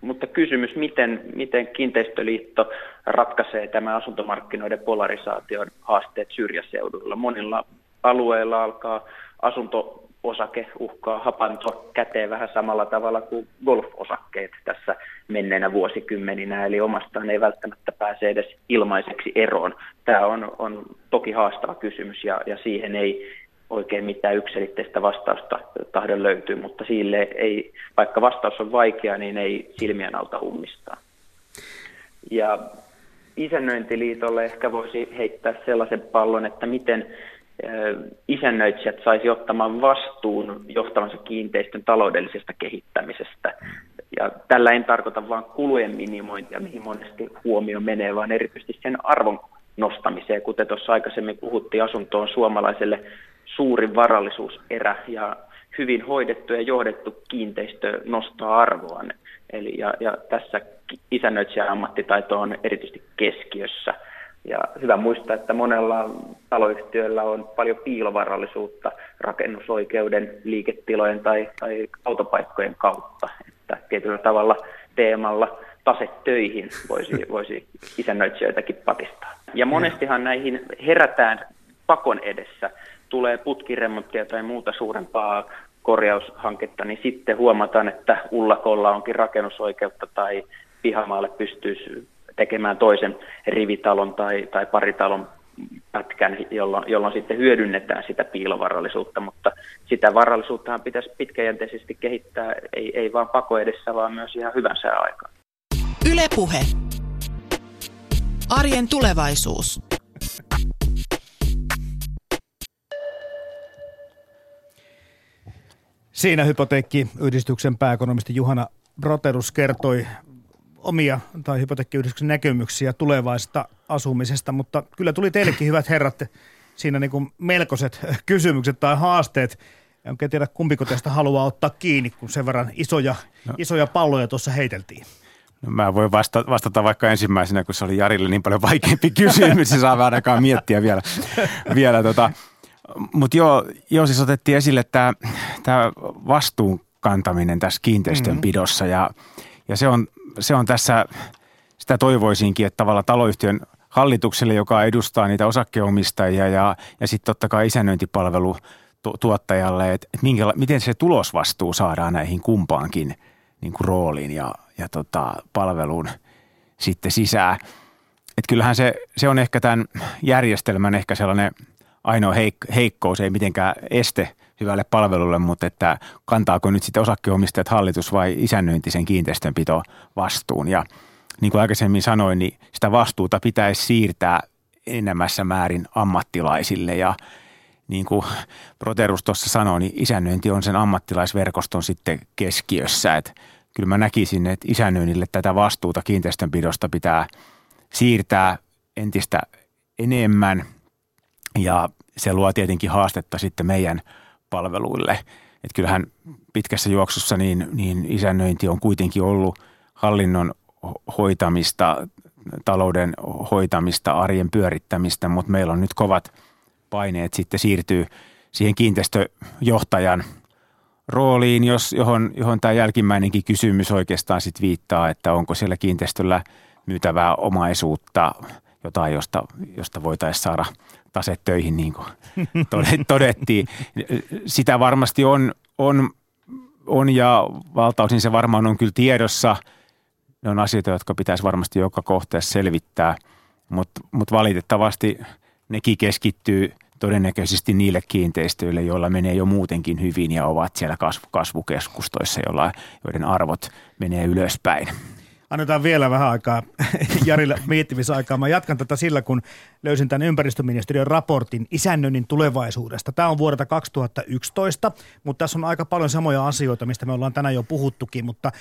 mutta kysymys, miten, miten kiinteistöliitto ratkaisee tämä asuntomarkkinoiden polarisaation haasteet syrjäseudulla. Monilla alueilla alkaa asunto osake uhkaa hapantua käteen vähän samalla tavalla kuin golfosakkeet tässä menneenä vuosikymmeninä, eli omastaan ei välttämättä pääse edes ilmaiseksi eroon. Tämä on, on toki haastava kysymys ja, ja siihen ei oikein mitään yksilitteistä vastausta tahdo löytyy, mutta sille ei, vaikka vastaus on vaikea, niin ei silmien alta ummistaa. Ja isännöintiliitolle ehkä voisi heittää sellaisen pallon, että miten isännöitsijät saisi ottamaan vastuun johtavansa kiinteistön taloudellisesta kehittämisestä. Ja tällä en tarkoita vain kulujen minimointia, mihin monesti huomio menee, vaan erityisesti sen arvon nostamiseen. Kuten tuossa aikaisemmin puhuttiin, asunto on suomalaiselle suurin varallisuuserä ja hyvin hoidettu ja johdettu kiinteistö nostaa arvoaan. Eli, ja, ja tässä isännöitsijän ammattitaito on erityisesti keskiössä – ja hyvä muistaa, että monella taloyhtiöllä on paljon piilovarallisuutta rakennusoikeuden, liiketilojen tai, tai autopaikkojen kautta. Että tietyllä tavalla teemalla tasetöihin voisi, voisi isännöitsijöitäkin patistaa. Ja monestihan näihin herätään pakon edessä. Tulee putkiremonttia tai muuta suurempaa korjaushanketta, niin sitten huomataan, että ullakolla onkin rakennusoikeutta tai pihamaalle pystyisi tekemään toisen rivitalon tai, tai paritalon pätkän, jolloin, jolloin sitten hyödynnetään sitä piilovarallisuutta, mutta sitä varallisuuttahan pitäisi pitkäjänteisesti kehittää, ei, ei vaan pako edessä, vaan myös ihan hyvän aikaan. Ylepuhe. Arjen tulevaisuus. Siinä hypoteekkiyhdistyksen pääekonomisti Juhana Broterus kertoi omia tai hypoteekkiyhdistyksen näkemyksiä tulevaista asumisesta, mutta kyllä tuli teillekin hyvät herrat siinä niin kuin melkoiset kysymykset tai haasteet. En tiedä kumpiko tästä haluaa ottaa kiinni, kun sen verran isoja, no. isoja palloja tuossa heiteltiin. No mä voin vastata, vastata vaikka ensimmäisenä, kun se oli Jarille niin paljon vaikeampi kysymys, se saa ainakaan miettiä vielä. vielä tota. Mutta joo, joo, siis otettiin esille tämä vastuun kantaminen tässä kiinteistönpidossa mm-hmm. ja, ja se, on, se on tässä, sitä toivoisinkin, että tavallaan taloyhtiön hallitukselle, joka edustaa niitä osakkeenomistajia ja, ja sitten totta kai isännöintipalvelu tuottajalle, että, minkä, miten se tulosvastuu saadaan näihin kumpaankin niin kuin rooliin ja, ja tota, palveluun sitten sisään. Et kyllähän se, se on ehkä tämän järjestelmän ehkä sellainen ainoa heik- heikkous, ei mitenkään este hyvälle palvelulle, mutta että kantaako nyt sitten osakkeenomistajat hallitus vai isännöinti sen kiinteistönpito vastuun. Ja niin kuin aikaisemmin sanoin, niin sitä vastuuta pitäisi siirtää enemmässä määrin ammattilaisille ja niin kuin Proterus tuossa sanoi, niin isännöinti on sen ammattilaisverkoston sitten keskiössä. Että kyllä mä näkisin, että isännöinnille tätä vastuuta kiinteistönpidosta pitää siirtää entistä enemmän ja se luo tietenkin haastetta sitten meidän palveluille. Että kyllähän pitkässä juoksussa niin, niin isännöinti on kuitenkin ollut hallinnon hoitamista, talouden hoitamista, arjen pyörittämistä, mutta meillä on nyt kovat paineet sitten siirtyy siihen kiinteistöjohtajan rooliin, jos, johon, johon tämä jälkimmäinenkin kysymys oikeastaan sitten viittaa, että onko siellä kiinteistöllä myytävää omaisuutta, jotain, josta, josta voitaisiin saada tase töihin, niin kuin todettiin. Sitä varmasti on, on, on ja valtaosin se varmaan on kyllä tiedossa. Ne on asioita, jotka pitäisi varmasti joka kohteessa selvittää, mutta mut valitettavasti nekin keskittyy todennäköisesti niille kiinteistöille, joilla menee jo muutenkin hyvin ja ovat siellä kasvu, kasvukeskustoissa, joilla, joiden arvot menee ylöspäin. Annetaan vielä vähän aikaa Jarille miettimisaikaa. Mä jatkan tätä sillä, kun löysin tämän ympäristöministeriön raportin isännöinnin tulevaisuudesta. Tämä on vuodelta 2011, mutta tässä on aika paljon samoja asioita, mistä me ollaan tänään jo puhuttukin, mutta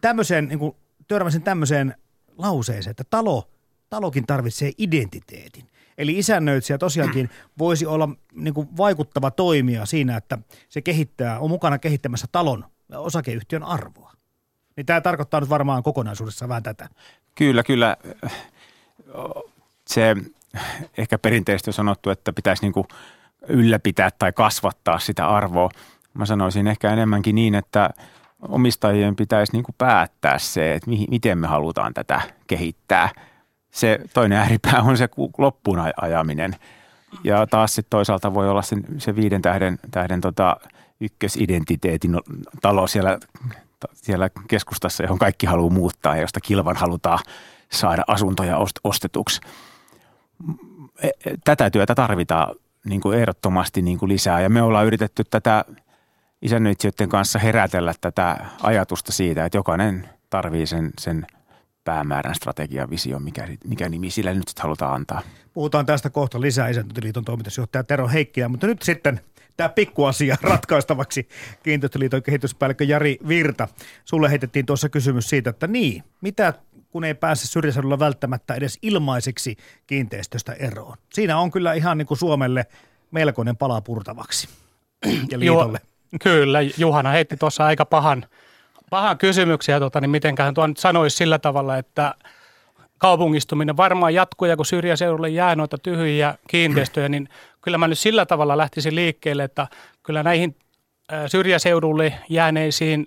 tämmöiseen, niin kuin, törmäsin tämmöiseen lauseeseen, että talo, talokin tarvitsee identiteetin. Eli isännöitsijä tosiaankin voisi olla niin kuin vaikuttava toimija siinä, että se kehittää, on mukana kehittämässä talon osakeyhtiön arvoa. Niin tämä tarkoittaa nyt varmaan kokonaisuudessa vähän tätä. Kyllä, kyllä. Se ehkä perinteisesti on sanottu, että pitäisi niin kuin ylläpitää tai kasvattaa sitä arvoa. Mä sanoisin ehkä enemmänkin niin, että omistajien pitäisi niin kuin päättää se, että miten me halutaan tätä kehittää. Se toinen ääripää on se loppuun ajaminen. Ja taas sitten toisaalta voi olla se, se viiden tähden, tähden tota ykkösidentiteetin talo siellä siellä keskustassa, johon kaikki haluaa muuttaa ja josta kilvan halutaan saada asuntoja ostetuksi. E, e, tätä työtä tarvitaan niin kuin ehdottomasti niin kuin lisää ja me ollaan yritetty tätä isännöitsijöiden kanssa herätellä tätä ajatusta siitä, että jokainen tarvii sen, sen päämäärän strategian vision, mikä, mikä nimi sille nyt sitten halutaan antaa. Puhutaan tästä kohta lisää Isännöintiliiton toimitusjohtaja Tero Heikkilä, mutta nyt sitten – tämä pikkuasia ratkaistavaksi. Kiinteistöliiton kehityspäällikkö Jari Virta, sulle heitettiin tuossa kysymys siitä, että niin, mitä kun ei pääse syrjäseudulla välttämättä edes ilmaiseksi kiinteistöstä eroon. Siinä on kyllä ihan niin kuin Suomelle melkoinen pala purtavaksi ja liitolle. Ju- kyllä, Juhana heitti tuossa aika pahan, pahan kysymyksiä, tota, niin mitenköhän tuo nyt sanoisi sillä tavalla, että kaupungistuminen varmaan jatkuu ja kun syrjäseudulle jää noita tyhjiä kiinteistöjä, niin kyllä mä nyt sillä tavalla lähtisin liikkeelle, että kyllä näihin syrjäseudulle jääneisiin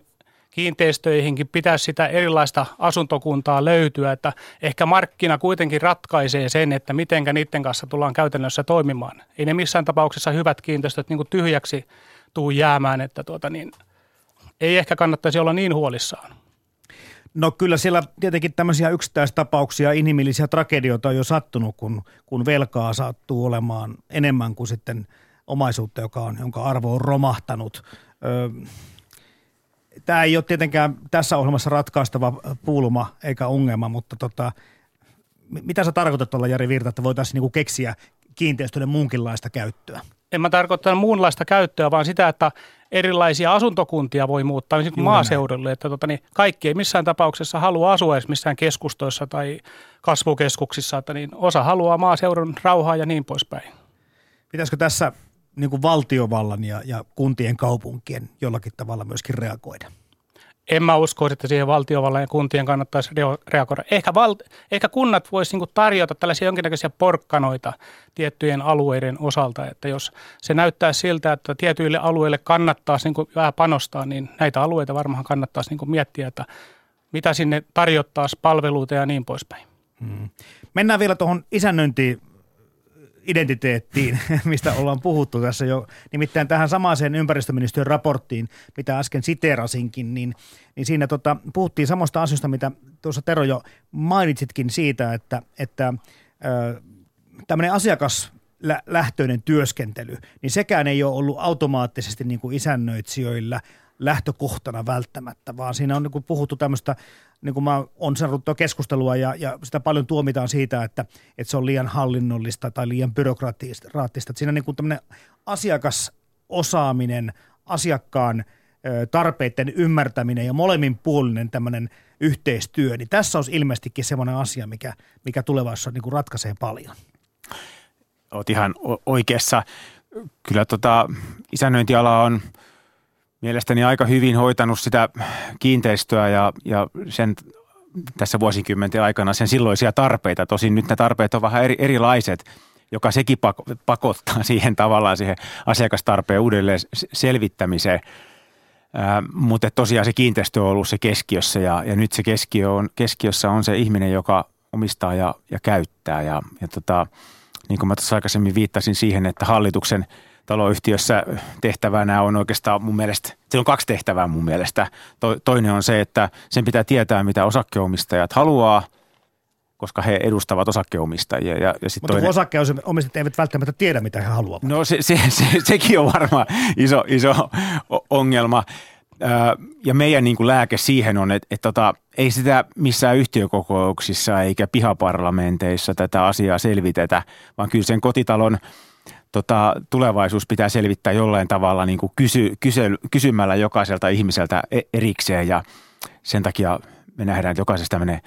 kiinteistöihinkin pitäisi sitä erilaista asuntokuntaa löytyä, että ehkä markkina kuitenkin ratkaisee sen, että mitenkä niiden kanssa tullaan käytännössä toimimaan. Ei ne missään tapauksessa hyvät kiinteistöt niin tyhjäksi tuu jäämään, että tuota niin, ei ehkä kannattaisi olla niin huolissaan. No kyllä siellä tietenkin tämmöisiä yksittäistapauksia, inhimillisiä tragedioita on jo sattunut, kun, kun velkaa sattuu olemaan enemmän kuin sitten omaisuutta, joka on, jonka arvo on romahtanut. Öö, Tämä ei ole tietenkään tässä ohjelmassa ratkaistava pulma eikä ongelma, mutta tota, mitä sä tarkoitat tuolla Jari Virta, että voitaisiin niinku keksiä kiinteistöiden muunkinlaista käyttöä? En mä tarkoita muunlaista käyttöä, vaan sitä, että erilaisia asuntokuntia voi muuttaa niin maaseudulle. Että tota, niin kaikki ei missään tapauksessa halua asua edes missään keskustoissa tai kasvukeskuksissa, että niin osa haluaa maaseudun rauhaa ja niin poispäin. Pitäisikö tässä niin kuin valtiovallan ja, ja kuntien kaupunkien jollakin tavalla myöskin reagoida? En mä usko, että siihen valtiovallan ja kuntien kannattaisi reagoida. Ehkä, val, ehkä kunnat voisivat niin tarjota tällaisia jonkinnäköisiä porkkanoita tiettyjen alueiden osalta, että jos se näyttää siltä, että tietyille alueille kannattaisi niin vähän panostaa, niin näitä alueita varmaan kannattaisi niin miettiä, että mitä sinne tarjottaisiin palveluita ja niin poispäin. Hmm. Mennään vielä tuohon isännöintiin identiteettiin, mistä ollaan puhuttu tässä jo. Nimittäin tähän samaiseen ympäristöministeriön raporttiin, mitä äsken siteerasinkin, niin, niin siinä tota, puhuttiin samasta asioista, mitä tuossa Tero jo mainitsitkin siitä, että, että ö, tämmöinen asiakas lähtöinen työskentely, niin sekään ei ole ollut automaattisesti niin kuin isännöitsijöillä lähtökohtana välttämättä, vaan siinä on niin kuin puhuttu tämmöistä niin kuin mä oon sanonut keskustelua ja, ja sitä paljon tuomitaan siitä, että, että se on liian hallinnollista tai liian byrokraattista. Että siinä niin kuin tämmöinen asiakasosaaminen, asiakkaan tarpeiden ymmärtäminen ja molemminpuolinen tämmöinen yhteistyö, niin tässä olisi ilmeisestikin semmoinen asia, mikä, mikä tulevaisuudessa niin kuin ratkaisee paljon. Olet ihan oikeassa. Kyllä tota, isännöintiala on – mielestäni aika hyvin hoitanut sitä kiinteistöä ja, ja sen tässä vuosikymmenten aikana sen silloisia tarpeita. Tosin nyt ne tarpeet on vähän eri, erilaiset, joka sekin pakottaa siihen tavallaan siihen asiakastarpeen uudelleen selvittämiseen. Ää, mutta tosiaan se kiinteistö on ollut se keskiössä ja, ja nyt se keskiö on, keskiössä on se ihminen, joka omistaa ja, ja käyttää. Ja, ja tota, niin kuin mä tuossa aikaisemmin viittasin siihen, että hallituksen – taloyhtiössä tehtävänä on oikeastaan mun mielestä, se on kaksi tehtävää mun mielestä. To, toinen on se, että sen pitää tietää, mitä osakkeomistajat haluaa, koska he edustavat osakkeomistajia. Ja, ja sit Mutta toinen... osakkeomistajat eivät välttämättä tiedä, mitä he haluavat. No se, se, se, sekin on varmaan iso, iso ongelma. Ja meidän niin kuin lääke siihen on, että, että tota, ei sitä missään yhtiökokouksissa eikä pihaparlamenteissa tätä asiaa selvitetä, vaan kyllä sen kotitalon – tota, tulevaisuus pitää selvittää jollain tavalla niin kuin kysy, kysy, kysymällä jokaiselta ihmiseltä e, erikseen ja sen takia me nähdään, että jokaisesta tämmöinen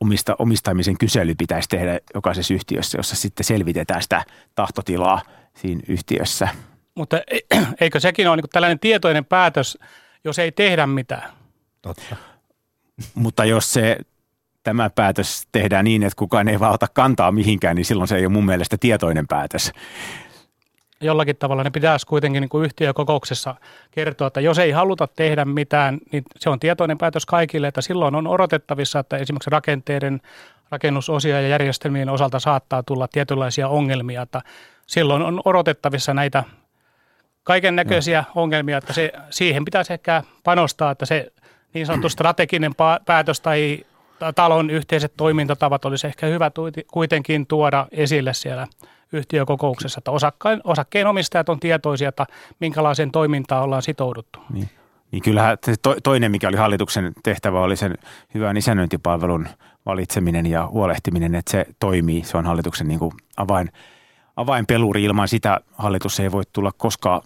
omista, omistamisen kysely pitäisi tehdä jokaisessa yhtiössä, jossa sitten selvitetään sitä tahtotilaa siinä yhtiössä. Mutta e, eikö sekin ole niin tällainen tietoinen päätös, jos ei tehdä mitään? Totta. Mutta jos se tämä päätös tehdään niin, että kukaan ei vaan ota kantaa mihinkään, niin silloin se ei ole mun mielestä tietoinen päätös jollakin tavalla ne pitäisi kuitenkin niin kuin yhtiökokouksessa kertoa, että jos ei haluta tehdä mitään, niin se on tietoinen päätös kaikille, että silloin on odotettavissa, että esimerkiksi rakenteiden, rakennusosia ja järjestelmien osalta saattaa tulla tietynlaisia ongelmia, että silloin on odotettavissa näitä kaiken näköisiä no. ongelmia, että se, siihen pitäisi ehkä panostaa, että se niin sanottu strateginen päätös tai talon yhteiset toimintatavat olisi ehkä hyvä kuitenkin tuoda esille siellä yhtiökokouksessa, että osakkeen, osakkeenomistajat on tietoisia, että minkälaiseen toimintaan ollaan sitouduttu. Niin. Niin kyllähän to, toinen, mikä oli hallituksen tehtävä, oli sen hyvän isännöintipalvelun valitseminen ja huolehtiminen, että se toimii. Se on hallituksen niin kuin avain, avainpeluri. Ilman sitä hallitus ei voi tulla koskaan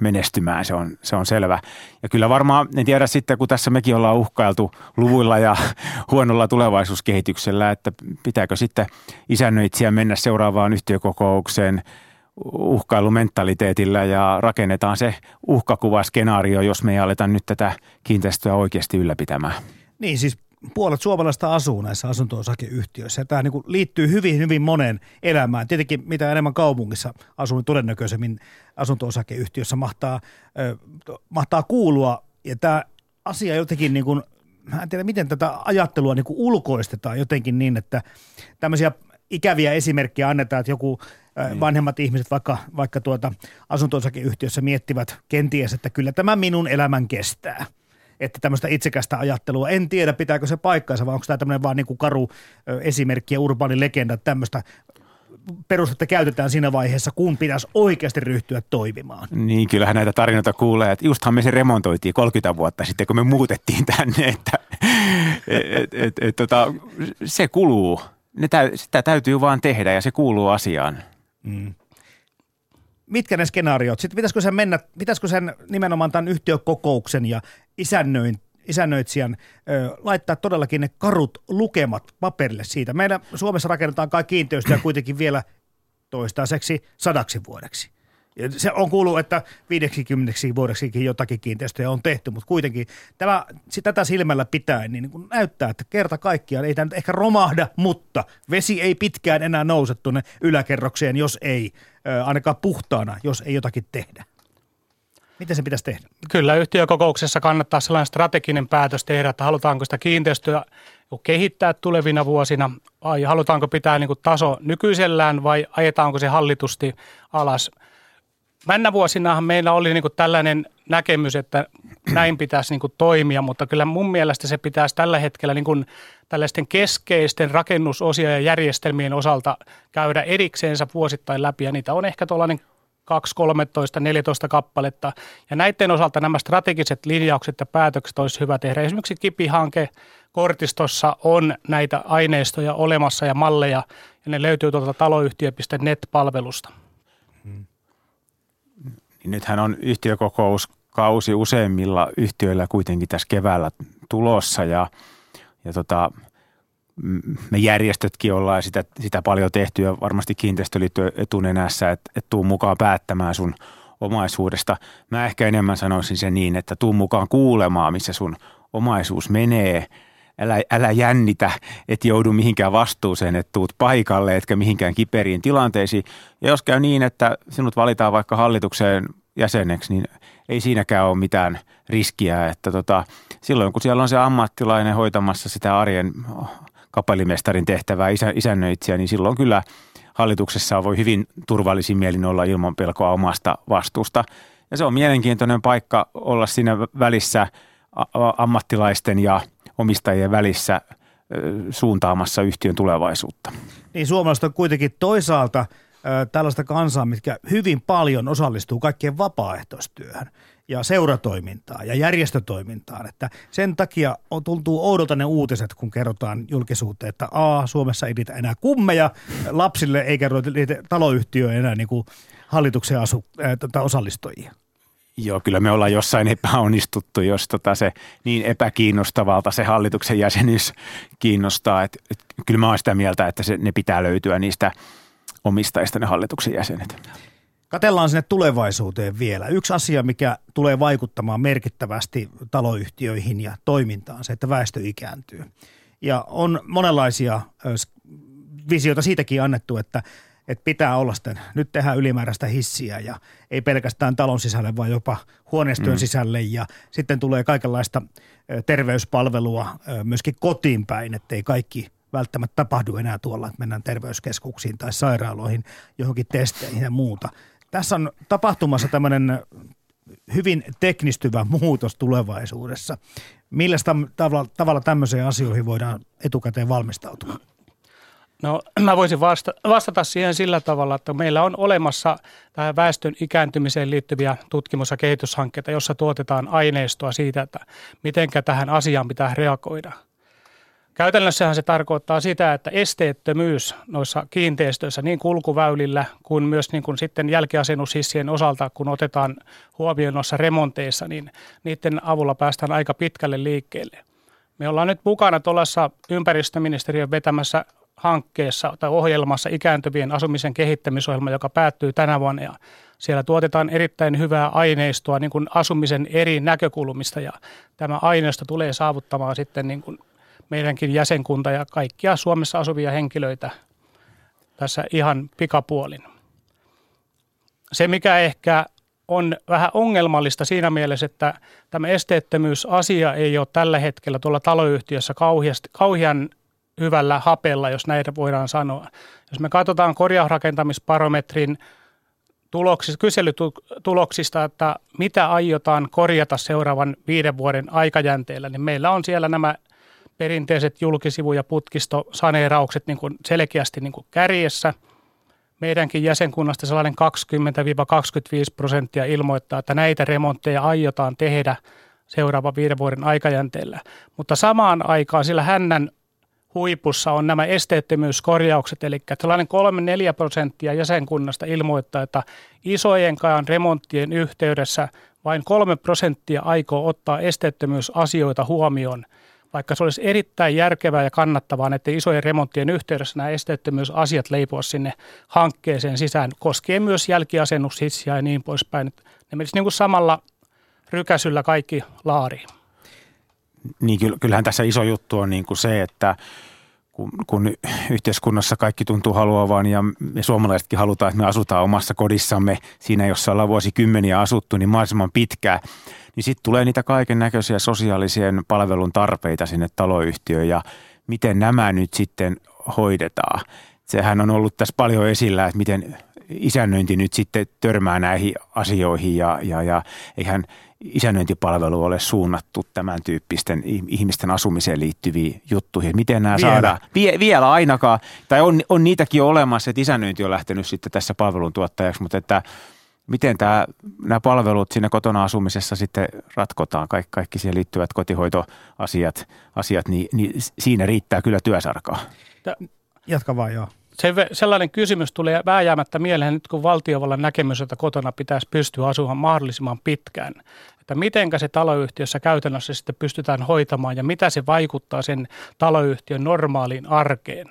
menestymään, se on, se on selvä. Ja kyllä varmaan, en tiedä sitten, kun tässä mekin ollaan uhkailtu luvuilla ja huonolla tulevaisuuskehityksellä, että pitääkö sitten isännöitsijä mennä seuraavaan yhtiökokoukseen uhkailumentaliteetillä ja rakennetaan se uhkakuvaskenaario, jos me ei aleta nyt tätä kiinteistöä oikeasti ylläpitämään. Niin siis puolet suomalaista asuu näissä asunto-osakeyhtiöissä. Ja tämä niin kuin liittyy hyvin, hyvin monen elämään. Tietenkin mitä enemmän kaupungissa asuu, niin todennäköisemmin asunto-osakeyhtiössä mahtaa, äh, mahtaa kuulua. Ja tämä asia jotenkin niin kuin, mä en tiedä miten tätä ajattelua niin kuin ulkoistetaan jotenkin niin, että tämmöisiä ikäviä esimerkkejä annetaan, että joku niin. vanhemmat ihmiset vaikka, vaikka tuota asunto miettivät kenties, että kyllä tämä minun elämän kestää että tämmöistä itsekästä ajattelua. En tiedä, pitääkö se paikkaansa, vai onko tämä tämmöinen vaan niin kuin karu esimerkki ja urbaani legenda, että tämmöistä perustetta käytetään siinä vaiheessa, kun pitäisi oikeasti ryhtyä toimimaan. Niin, kyllähän näitä tarinoita kuulee, että justhan me se remontoitiin 30 vuotta sitten, kun me muutettiin tänne, että et, et, et, tota, se kuluu. Ne tä, sitä täytyy vaan tehdä ja se kuuluu asiaan. Mm. Mitkä ne skenaariot? Sitten pitäisikö sen mennä, pitäisikö sen nimenomaan tämän yhtiökokouksen ja isännöin, isännöitsijän ö, laittaa todellakin ne karut lukemat paperille siitä. Meillä Suomessa rakennetaan kai kiinteistöjä kuitenkin vielä toistaiseksi sadaksi vuodeksi. Ja se on kuullut, että 50 vuodeksikin jotakin kiinteistöjä on tehty, mutta kuitenkin tämä, tätä silmällä pitäen niin, niin näyttää, että kerta kaikkiaan ei tämä ehkä romahda, mutta vesi ei pitkään enää nouse tuonne yläkerrokseen, jos ei, ainakaan puhtaana, jos ei jotakin tehdä. Miten se pitäisi tehdä? Kyllä yhtiökokouksessa kannattaa sellainen strateginen päätös tehdä, että halutaanko sitä kiinteistöä kehittää tulevina vuosina vai halutaanko pitää niin taso nykyisellään vai ajetaanko se hallitusti alas. Männä vuosinahan meillä oli niin tällainen näkemys, että näin pitäisi niin toimia, mutta kyllä mun mielestä se pitäisi tällä hetkellä niin tällaisten keskeisten rakennusosia ja järjestelmien osalta käydä erikseensä vuosittain läpi ja niitä on ehkä tuollainen 2, 13, 14 kappaletta. Ja näiden osalta nämä strategiset linjaukset ja päätökset olisi hyvä tehdä. Esimerkiksi KIPI-hanke kortistossa on näitä aineistoja olemassa ja malleja, ja ne löytyy tuolta taloyhtiö.net-palvelusta. Hmm. Nythän on yhtiökokouskausi useimmilla yhtiöillä kuitenkin tässä keväällä tulossa, ja, ja tota, me järjestötkin ollaan sitä, sitä paljon tehty ja varmasti kiinteistöliitto etunenässä, että, että tuu mukaan päättämään sun omaisuudesta. Mä ehkä enemmän sanoisin se niin, että tuu mukaan kuulemaan, missä sun omaisuus menee. Älä, älä jännitä, et joudu mihinkään vastuuseen, että tuut paikalle, etkä mihinkään kiperiin tilanteisiin. Ja jos käy niin, että sinut valitaan vaikka hallitukseen jäseneksi, niin ei siinäkään ole mitään riskiä, että tota, silloin kun siellä on se ammattilainen hoitamassa sitä arjen kapellimestarin tehtävää isä, isännöitsijä, niin silloin kyllä hallituksessa voi hyvin turvallisin mielin olla ilman pelkoa omasta vastuusta. Ja se on mielenkiintoinen paikka olla siinä välissä ammattilaisten ja omistajien välissä suuntaamassa yhtiön tulevaisuutta. Niin suomalaiset on kuitenkin toisaalta tällaista kansaa, mitkä hyvin paljon osallistuu kaikkeen vapaaehtoistyöhön ja seuratoimintaan ja järjestötoimintaan. Että sen takia on, tuntuu oudolta ne uutiset, kun kerrotaan julkisuuteen, että A, Suomessa ei niitä enää kummeja lapsille, eikä niitä taloyhtiö enää niin kuin hallituksen asu, ää, tota osallistujia. Joo, kyllä me ollaan jossain epäonnistuttu, jos tota se niin epäkiinnostavalta se hallituksen jäsenyys kiinnostaa. Et, et, kyllä mä oon sitä mieltä, että se, ne pitää löytyä niistä omistajista ne hallituksen jäsenet. Katellaan sinne tulevaisuuteen vielä. Yksi asia, mikä tulee vaikuttamaan merkittävästi taloyhtiöihin ja toimintaan, se, että väestö ikääntyy. Ja on monenlaisia visioita siitäkin annettu, että, että pitää olla sitten, nyt tehdään ylimääräistä hissiä ja ei pelkästään talon sisälle, vaan jopa huoneistojen mm. sisälle ja sitten tulee kaikenlaista terveyspalvelua myöskin kotiin päin, ettei kaikki välttämättä tapahdu enää tuolla, että mennään terveyskeskuksiin tai sairaaloihin johonkin testeihin ja muuta – tässä on tapahtumassa tämmöinen hyvin teknistyvä muutos tulevaisuudessa. Millä tavalla, tavalla tämmöiseen asioihin voidaan etukäteen valmistautua? No mä voisin vasta- vastata siihen sillä tavalla, että meillä on olemassa tähän väestön ikääntymiseen liittyviä tutkimus- ja kehityshankkeita, jossa tuotetaan aineistoa siitä, että miten tähän asiaan pitää reagoida – Käytännössähän se tarkoittaa sitä, että esteettömyys noissa kiinteistöissä niin kulkuväylillä kuin myös niin kuin sitten jälkiasennushissien osalta, kun otetaan huomioon noissa remonteissa, niin niiden avulla päästään aika pitkälle liikkeelle. Me ollaan nyt mukana tuollaisessa ympäristöministeriön vetämässä hankkeessa tai ohjelmassa ikääntyvien asumisen kehittämisohjelma, joka päättyy tänä vuonna ja siellä tuotetaan erittäin hyvää aineistoa niin kuin asumisen eri näkökulmista ja tämä aineisto tulee saavuttamaan sitten niin kuin meidänkin jäsenkunta ja kaikkia Suomessa asuvia henkilöitä tässä ihan pikapuolin. Se, mikä ehkä on vähän ongelmallista siinä mielessä, että tämä esteettömyysasia ei ole tällä hetkellä tuolla taloyhtiössä kauhean hyvällä hapella, jos näitä voidaan sanoa. Jos me katsotaan korjausrakentamisbarometrin tuloksista, kyselytuloksista, että mitä aiotaan korjata seuraavan viiden vuoden aikajänteellä, niin meillä on siellä nämä perinteiset julkisivu- ja putkistosaneeraukset niin kuin selkeästi niin kuin kärjessä. Meidänkin jäsenkunnasta sellainen 20-25 prosenttia ilmoittaa, että näitä remontteja aiotaan tehdä seuraavan viiden vuoden aikajänteellä. Mutta samaan aikaan sillä hännän huipussa on nämä esteettömyyskorjaukset, eli tällainen 3-4 prosenttia jäsenkunnasta ilmoittaa, että isojenkaan remonttien yhteydessä vain 3 prosenttia aikoo ottaa esteettömyysasioita huomioon, vaikka se olisi erittäin järkevää ja kannattavaa että isojen remonttien yhteydessä nämä esteettömyysasiat leipoa sinne hankkeeseen sisään, koskee myös jälkiasennussitsiä ja niin poispäin. Ne menisi niin samalla rykäsyllä kaikki laariin. Niin kyllähän tässä iso juttu on niin kuin se, että kun, kun yhteiskunnassa kaikki tuntuu haluavan ja me suomalaisetkin halutaan, että me asutaan omassa kodissamme siinä, jossa ollaan vuosikymmeniä asuttu, niin mahdollisimman pitkään, niin sitten tulee niitä kaiken näköisiä sosiaalisen palvelun tarpeita sinne taloyhtiöön ja miten nämä nyt sitten hoidetaan. Sehän on ollut tässä paljon esillä, että miten isännöinti nyt sitten törmää näihin asioihin ja, ja, ja eihän isännöintipalvelu ole suunnattu tämän tyyppisten ihmisten asumiseen liittyviin juttuihin. Miten nämä vielä. saadaan? Vie, vielä ainakaan, tai on, on niitäkin jo olemassa, että isännöinti on lähtenyt sitten tässä palveluntuottajaksi, mutta että miten tämä, nämä palvelut siinä kotona asumisessa sitten ratkotaan, kaikki, kaikki siihen liittyvät kotihoitoasiat, asiat, niin, niin siinä riittää kyllä työsarkaa. Jatka vaan, joo se, sellainen kysymys tulee vääjäämättä mieleen nyt, kun valtiovallan näkemys, että kotona pitäisi pystyä asumaan mahdollisimman pitkään. Että mitenkä se taloyhtiössä käytännössä sitten pystytään hoitamaan ja mitä se vaikuttaa sen taloyhtiön normaaliin arkeen.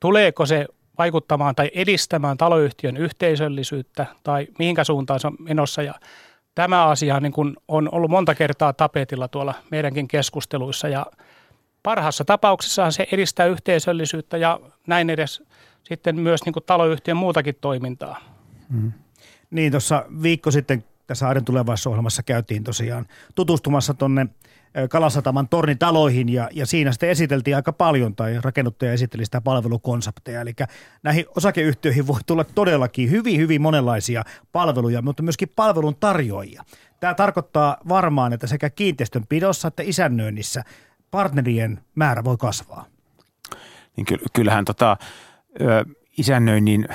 Tuleeko se vaikuttamaan tai edistämään taloyhtiön yhteisöllisyyttä tai mihinkä suuntaan se on menossa. Ja tämä asia niin kuin on ollut monta kertaa tapetilla tuolla meidänkin keskusteluissa ja parhaassa tapauksessa se edistää yhteisöllisyyttä ja näin edes sitten myös niin kuin taloyhtiön muutakin toimintaa. Mm. Niin, tuossa viikko sitten tässä Aiden tulevaisuusohjelmassa käytiin tosiaan tutustumassa tuonne Kalasataman tornitaloihin ja, ja siinä sitten esiteltiin aika paljon tai rakennuttaja esitteli sitä palvelukonsepteja. Eli näihin osakeyhtiöihin voi tulla todellakin hyvin, hyvin monenlaisia palveluja, mutta myöskin palvelun tarjoajia. Tämä tarkoittaa varmaan, että sekä kiinteistön pidossa että isännöinnissä partnerien määrä voi kasvaa. Niin kyllähän tota, isännöinnin,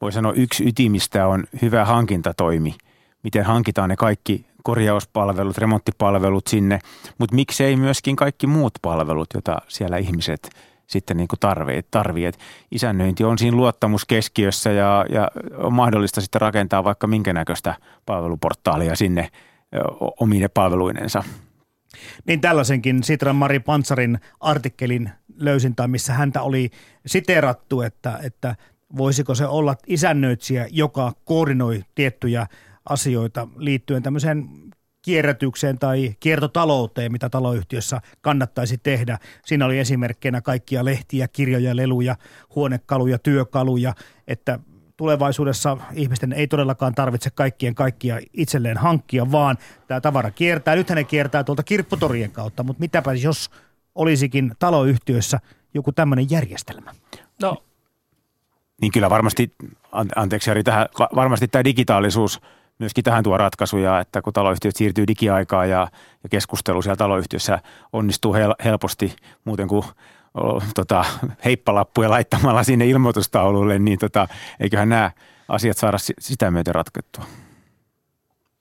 voi sanoa yksi ytimistä on hyvä hankintatoimi. Miten hankitaan ne kaikki korjauspalvelut, remonttipalvelut sinne, mutta miksei myöskin kaikki muut palvelut, joita siellä ihmiset sitten niin kuin tarvii. isännöinti on siinä luottamuskeskiössä ja, ja on mahdollista sitten rakentaa vaikka minkä näköistä palveluportaalia sinne omine palveluinensa. Niin tällaisenkin Sitran Mari Pantsarin artikkelin löysin, tai missä häntä oli siteerattu, että, että voisiko se olla isännöitsijä, joka koordinoi tiettyjä asioita liittyen tämmöiseen kierrätykseen tai kiertotalouteen, mitä taloyhtiössä kannattaisi tehdä. Siinä oli esimerkkeinä kaikkia lehtiä, kirjoja, leluja, huonekaluja, työkaluja, että tulevaisuudessa ihmisten ei todellakaan tarvitse kaikkien kaikkia itselleen hankkia, vaan tämä tavara kiertää. Nythän ne kiertää tuolta kirpputorien kautta, mutta mitäpä jos olisikin taloyhtiöissä joku tämmöinen järjestelmä? No. Niin kyllä varmasti, anteeksi Jari, tähän, varmasti tämä digitaalisuus myöskin tähän tuo ratkaisuja, että kun taloyhtiöt siirtyy digiaikaan ja, ja keskustelu siellä taloyhtiössä onnistuu hel, helposti muuten kuin tota, heippalappuja laittamalla sinne ilmoitustaululle, niin tota, eiköhän nämä asiat saada sitä myöten ratkettua.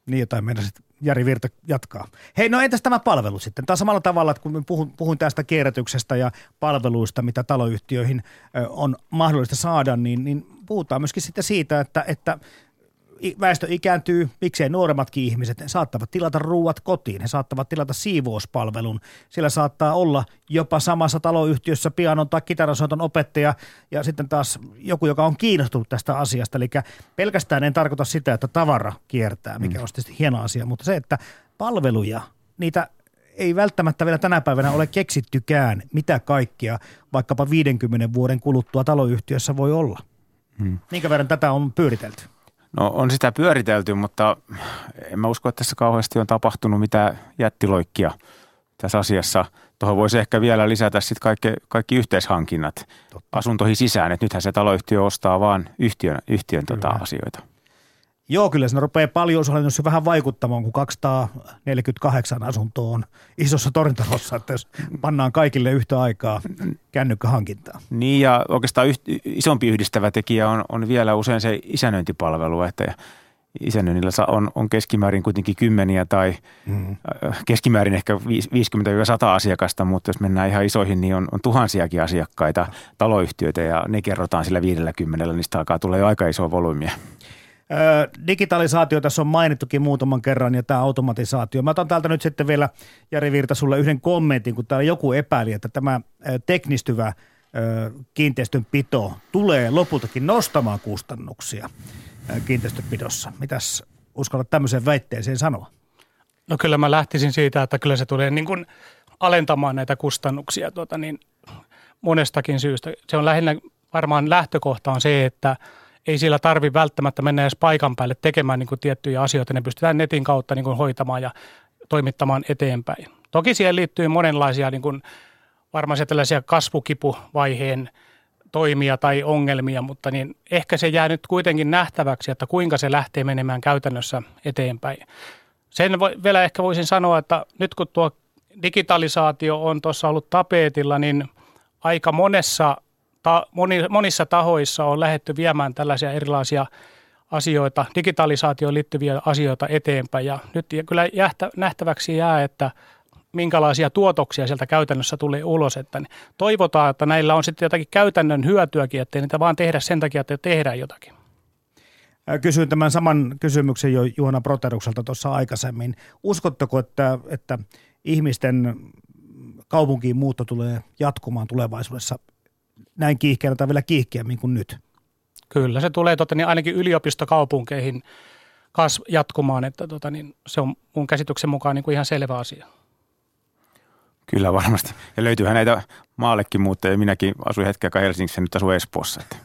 Niin jotain meidän sitten Jari Virta jatkaa. Hei, no entäs tämä palvelu sitten? Tämä samalla tavalla, että kun puhun, puhun tästä kierrätyksestä ja palveluista, mitä taloyhtiöihin on mahdollista saada, niin, niin puhutaan myöskin sitten siitä, että, että väestö ikääntyy, miksei nuoremmatkin ihmiset, he saattavat tilata ruuat kotiin, he saattavat tilata siivouspalvelun. Siellä saattaa olla jopa samassa taloyhtiössä pianon tai kitarasoiton opettaja ja sitten taas joku, joka on kiinnostunut tästä asiasta. Eli pelkästään en tarkoita sitä, että tavara kiertää, mikä mm. on tietysti hieno asia, mutta se, että palveluja, niitä ei välttämättä vielä tänä päivänä ole keksittykään, mitä kaikkia vaikkapa 50 vuoden kuluttua taloyhtiössä voi olla. Hmm. Minkä verran tätä on pyöritelty? No on sitä pyöritelty, mutta en mä usko, että tässä kauheasti on tapahtunut mitään jättiloikkia tässä asiassa. Tuohon voisi ehkä vielä lisätä sitten kaikki, kaikki yhteishankinnat Totta. asuntoihin sisään, että nythän se taloyhtiö ostaa vaan yhtiön, yhtiön tota asioita. Joo, kyllä siinä rupeaa paljon osallisuus vähän vaikuttamaan, kun 248 asuntoa on isossa torintalossa, että jos pannaan kaikille yhtä aikaa kännykkähankintaa. Niin ja oikeastaan yht, isompi yhdistävä tekijä on, on vielä usein se isännöintipalvelu, että isännöinnillä on, on keskimäärin kuitenkin kymmeniä tai mm. keskimäärin ehkä 50-100 asiakasta, mutta jos mennään ihan isoihin, niin on, on tuhansiakin asiakkaita, taloyhtiöitä ja ne kerrotaan sillä 50, niistä alkaa tulla jo aika iso volyymiä. Digitalisaatio tässä on mainittukin muutaman kerran ja tämä automatisaatio. Mä otan täältä nyt sitten vielä Jari Virta sulle yhden kommentin, kun täällä joku epäili, että tämä teknistyvä kiinteistönpito tulee lopultakin nostamaan kustannuksia kiinteistöpidossa. Mitäs uskallat tämmöiseen väitteeseen sanoa? No kyllä mä lähtisin siitä, että kyllä se tulee niin kuin alentamaan näitä kustannuksia tuota niin monestakin syystä. Se on lähinnä varmaan lähtökohta on se, että – ei siellä tarvi välttämättä mennä edes paikan päälle tekemään niin kuin tiettyjä asioita. Ne pystytään netin kautta niin kuin hoitamaan ja toimittamaan eteenpäin. Toki siihen liittyy monenlaisia niin kuin varmaan tällaisia kasvukipuvaiheen toimia tai ongelmia, mutta niin ehkä se jää nyt kuitenkin nähtäväksi, että kuinka se lähtee menemään käytännössä eteenpäin. Sen voi, vielä ehkä voisin sanoa, että nyt kun tuo digitalisaatio on tuossa ollut tapetilla, niin aika monessa ta, moni, monissa tahoissa on lähetty viemään tällaisia erilaisia asioita, digitalisaatioon liittyviä asioita eteenpäin. Ja nyt kyllä jähtä, nähtäväksi jää, että minkälaisia tuotoksia sieltä käytännössä tulee ulos. Että toivotaan, että näillä on sitten jotakin käytännön hyötyäkin, ettei niitä vaan tehdä sen takia, että tehdään jotakin. Kysyin tämän saman kysymyksen jo Juhana Proterukselta tuossa aikaisemmin. Uskotteko, että, että ihmisten kaupunkiin muutto tulee jatkumaan tulevaisuudessa näin kiihkeänä tai vielä kiihkeämmin kuin nyt? Kyllä, se tulee tota, niin ainakin yliopistokaupunkeihin kas jatkumaan, että tota, niin se on mun käsityksen mukaan niin kuin ihan selvä asia. Kyllä varmasti. Ja löytyyhän näitä maallekin muuttajia. Minäkin asuin hetken aikaa Helsingissä, nyt asun Espoossa. Että.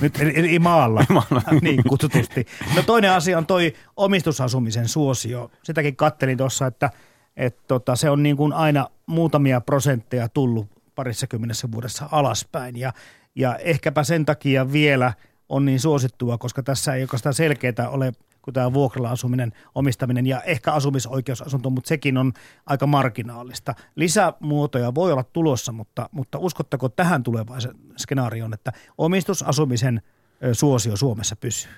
Nyt ei maalla, maalla. niin kutsutusti. No toinen asia on toi omistusasumisen suosio. Sitäkin kattelin tuossa, että, että tota, se on niin kuin aina muutamia prosentteja tullut parissa kymmenessä vuodessa alaspäin. Ja, ja ehkäpä sen takia vielä on niin suosittua, koska tässä ei oikeastaan selkeää ole kuin tämä vuokralla asuminen, omistaminen ja ehkä asumisoikeusasunto, mutta sekin on aika marginaalista. Lisämuotoja voi olla tulossa, mutta, mutta uskottako tähän tulevaisen skenaarioon, että omistusasumisen suosio Suomessa pysyy?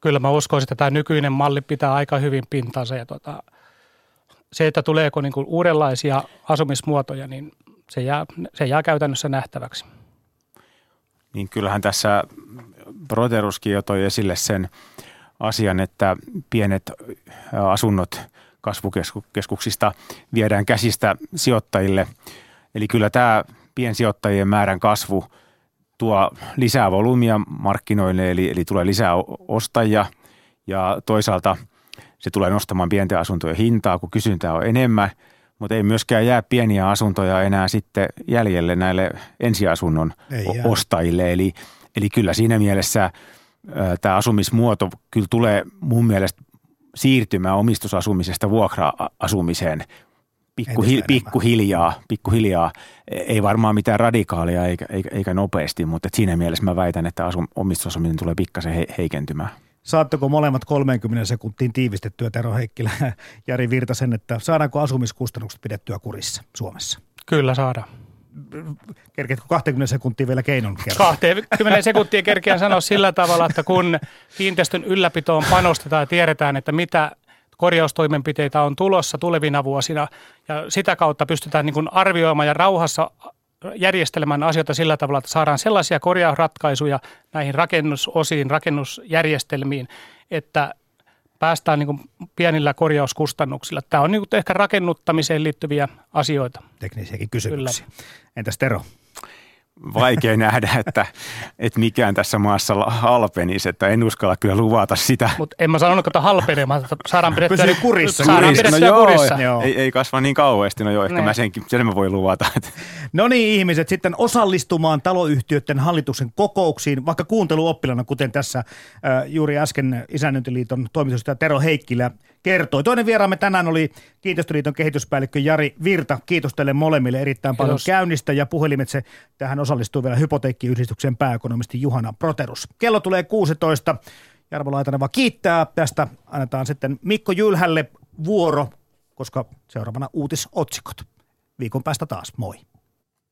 Kyllä mä uskoisin, että tämä nykyinen malli pitää aika hyvin pintansa ja tuota, se, että tuleeko niin uudenlaisia asumismuotoja, niin se jää, se jää käytännössä nähtäväksi. Niin kyllähän tässä Proteruskin jo toi esille sen asian, että pienet asunnot kasvukeskuksista viedään käsistä sijoittajille. Eli kyllä tämä piensijoittajien määrän kasvu tuo lisää volyymia markkinoille, eli, eli tulee lisää ostajia ja toisaalta se tulee nostamaan pienten asuntojen hintaa, kun kysyntää on enemmän – mutta ei myöskään jää pieniä asuntoja enää sitten jäljelle näille ensiasunnon ei ostajille. Eli, eli kyllä siinä mielessä tämä asumismuoto kyllä tulee mun mielestä siirtymään omistusasumisesta vuokra-asumiseen pikkuhiljaa, pikkuhiljaa, pikkuhiljaa. Ei varmaan mitään radikaalia eikä, eikä, eikä nopeasti, mutta siinä mielessä mä väitän, että asu, omistusasuminen tulee pikkasen he, heikentymään. Saatteko molemmat 30 sekuntiin tiivistettyä Tero Heikkilä Jari Virtasen, että saadaanko asumiskustannukset pidettyä kurissa Suomessa? Kyllä saadaan. Kerkeätkö 20 sekuntia vielä keinon kerran? 20 sekuntia kerkeän sanoa sillä tavalla, että kun kiinteistön ylläpitoon panostetaan ja tiedetään, että mitä korjaustoimenpiteitä on tulossa tulevina vuosina ja sitä kautta pystytään niin kuin arvioimaan ja rauhassa järjestelemään asioita sillä tavalla, että saadaan sellaisia korjausratkaisuja näihin rakennusosiin, rakennusjärjestelmiin, että päästään niin kuin pienillä korjauskustannuksilla. Tämä on niin kuin ehkä rakennuttamiseen liittyviä asioita. Teknisiäkin kysymyksiä. Kyllä. Entäs Tero? Vaikea nähdä, että, että mikään tässä maassa halpenisi, että en uskalla kyllä luvata sitä. Mutta en mä sanonut, että halpenemaan, että saadaan pidettyä, Pysyy kurissa. saadaan Kurissa. pidettyä no joo, kurissa. Joo. Ei, ei kasva niin kauheasti, no joo, ehkä Niin. mä senkin, sen mä voin luvata. No niin, ihmiset, sitten osallistumaan taloyhtiöiden hallituksen kokouksiin, vaikka kuunteluoppilana, kuten tässä äh, juuri äsken Isännöintiliiton toimitusjohtaja Tero Heikkilä kertoi. Toinen vieraamme tänään oli Kiinteistöliiton kehityspäällikkö Jari Virta. Kiitos teille molemmille erittäin paljon Kiitos. käynnistä ja puhelimitse tähän osallistuu vielä hypoteekkiyhdistyksen pääekonomisti Juhana Proterus. Kello tulee 16. Jarmo Laitanen vaan kiittää tästä. Annetaan sitten Mikko Jylhälle vuoro, koska seuraavana uutisotsikot. Viikon päästä taas. Moi.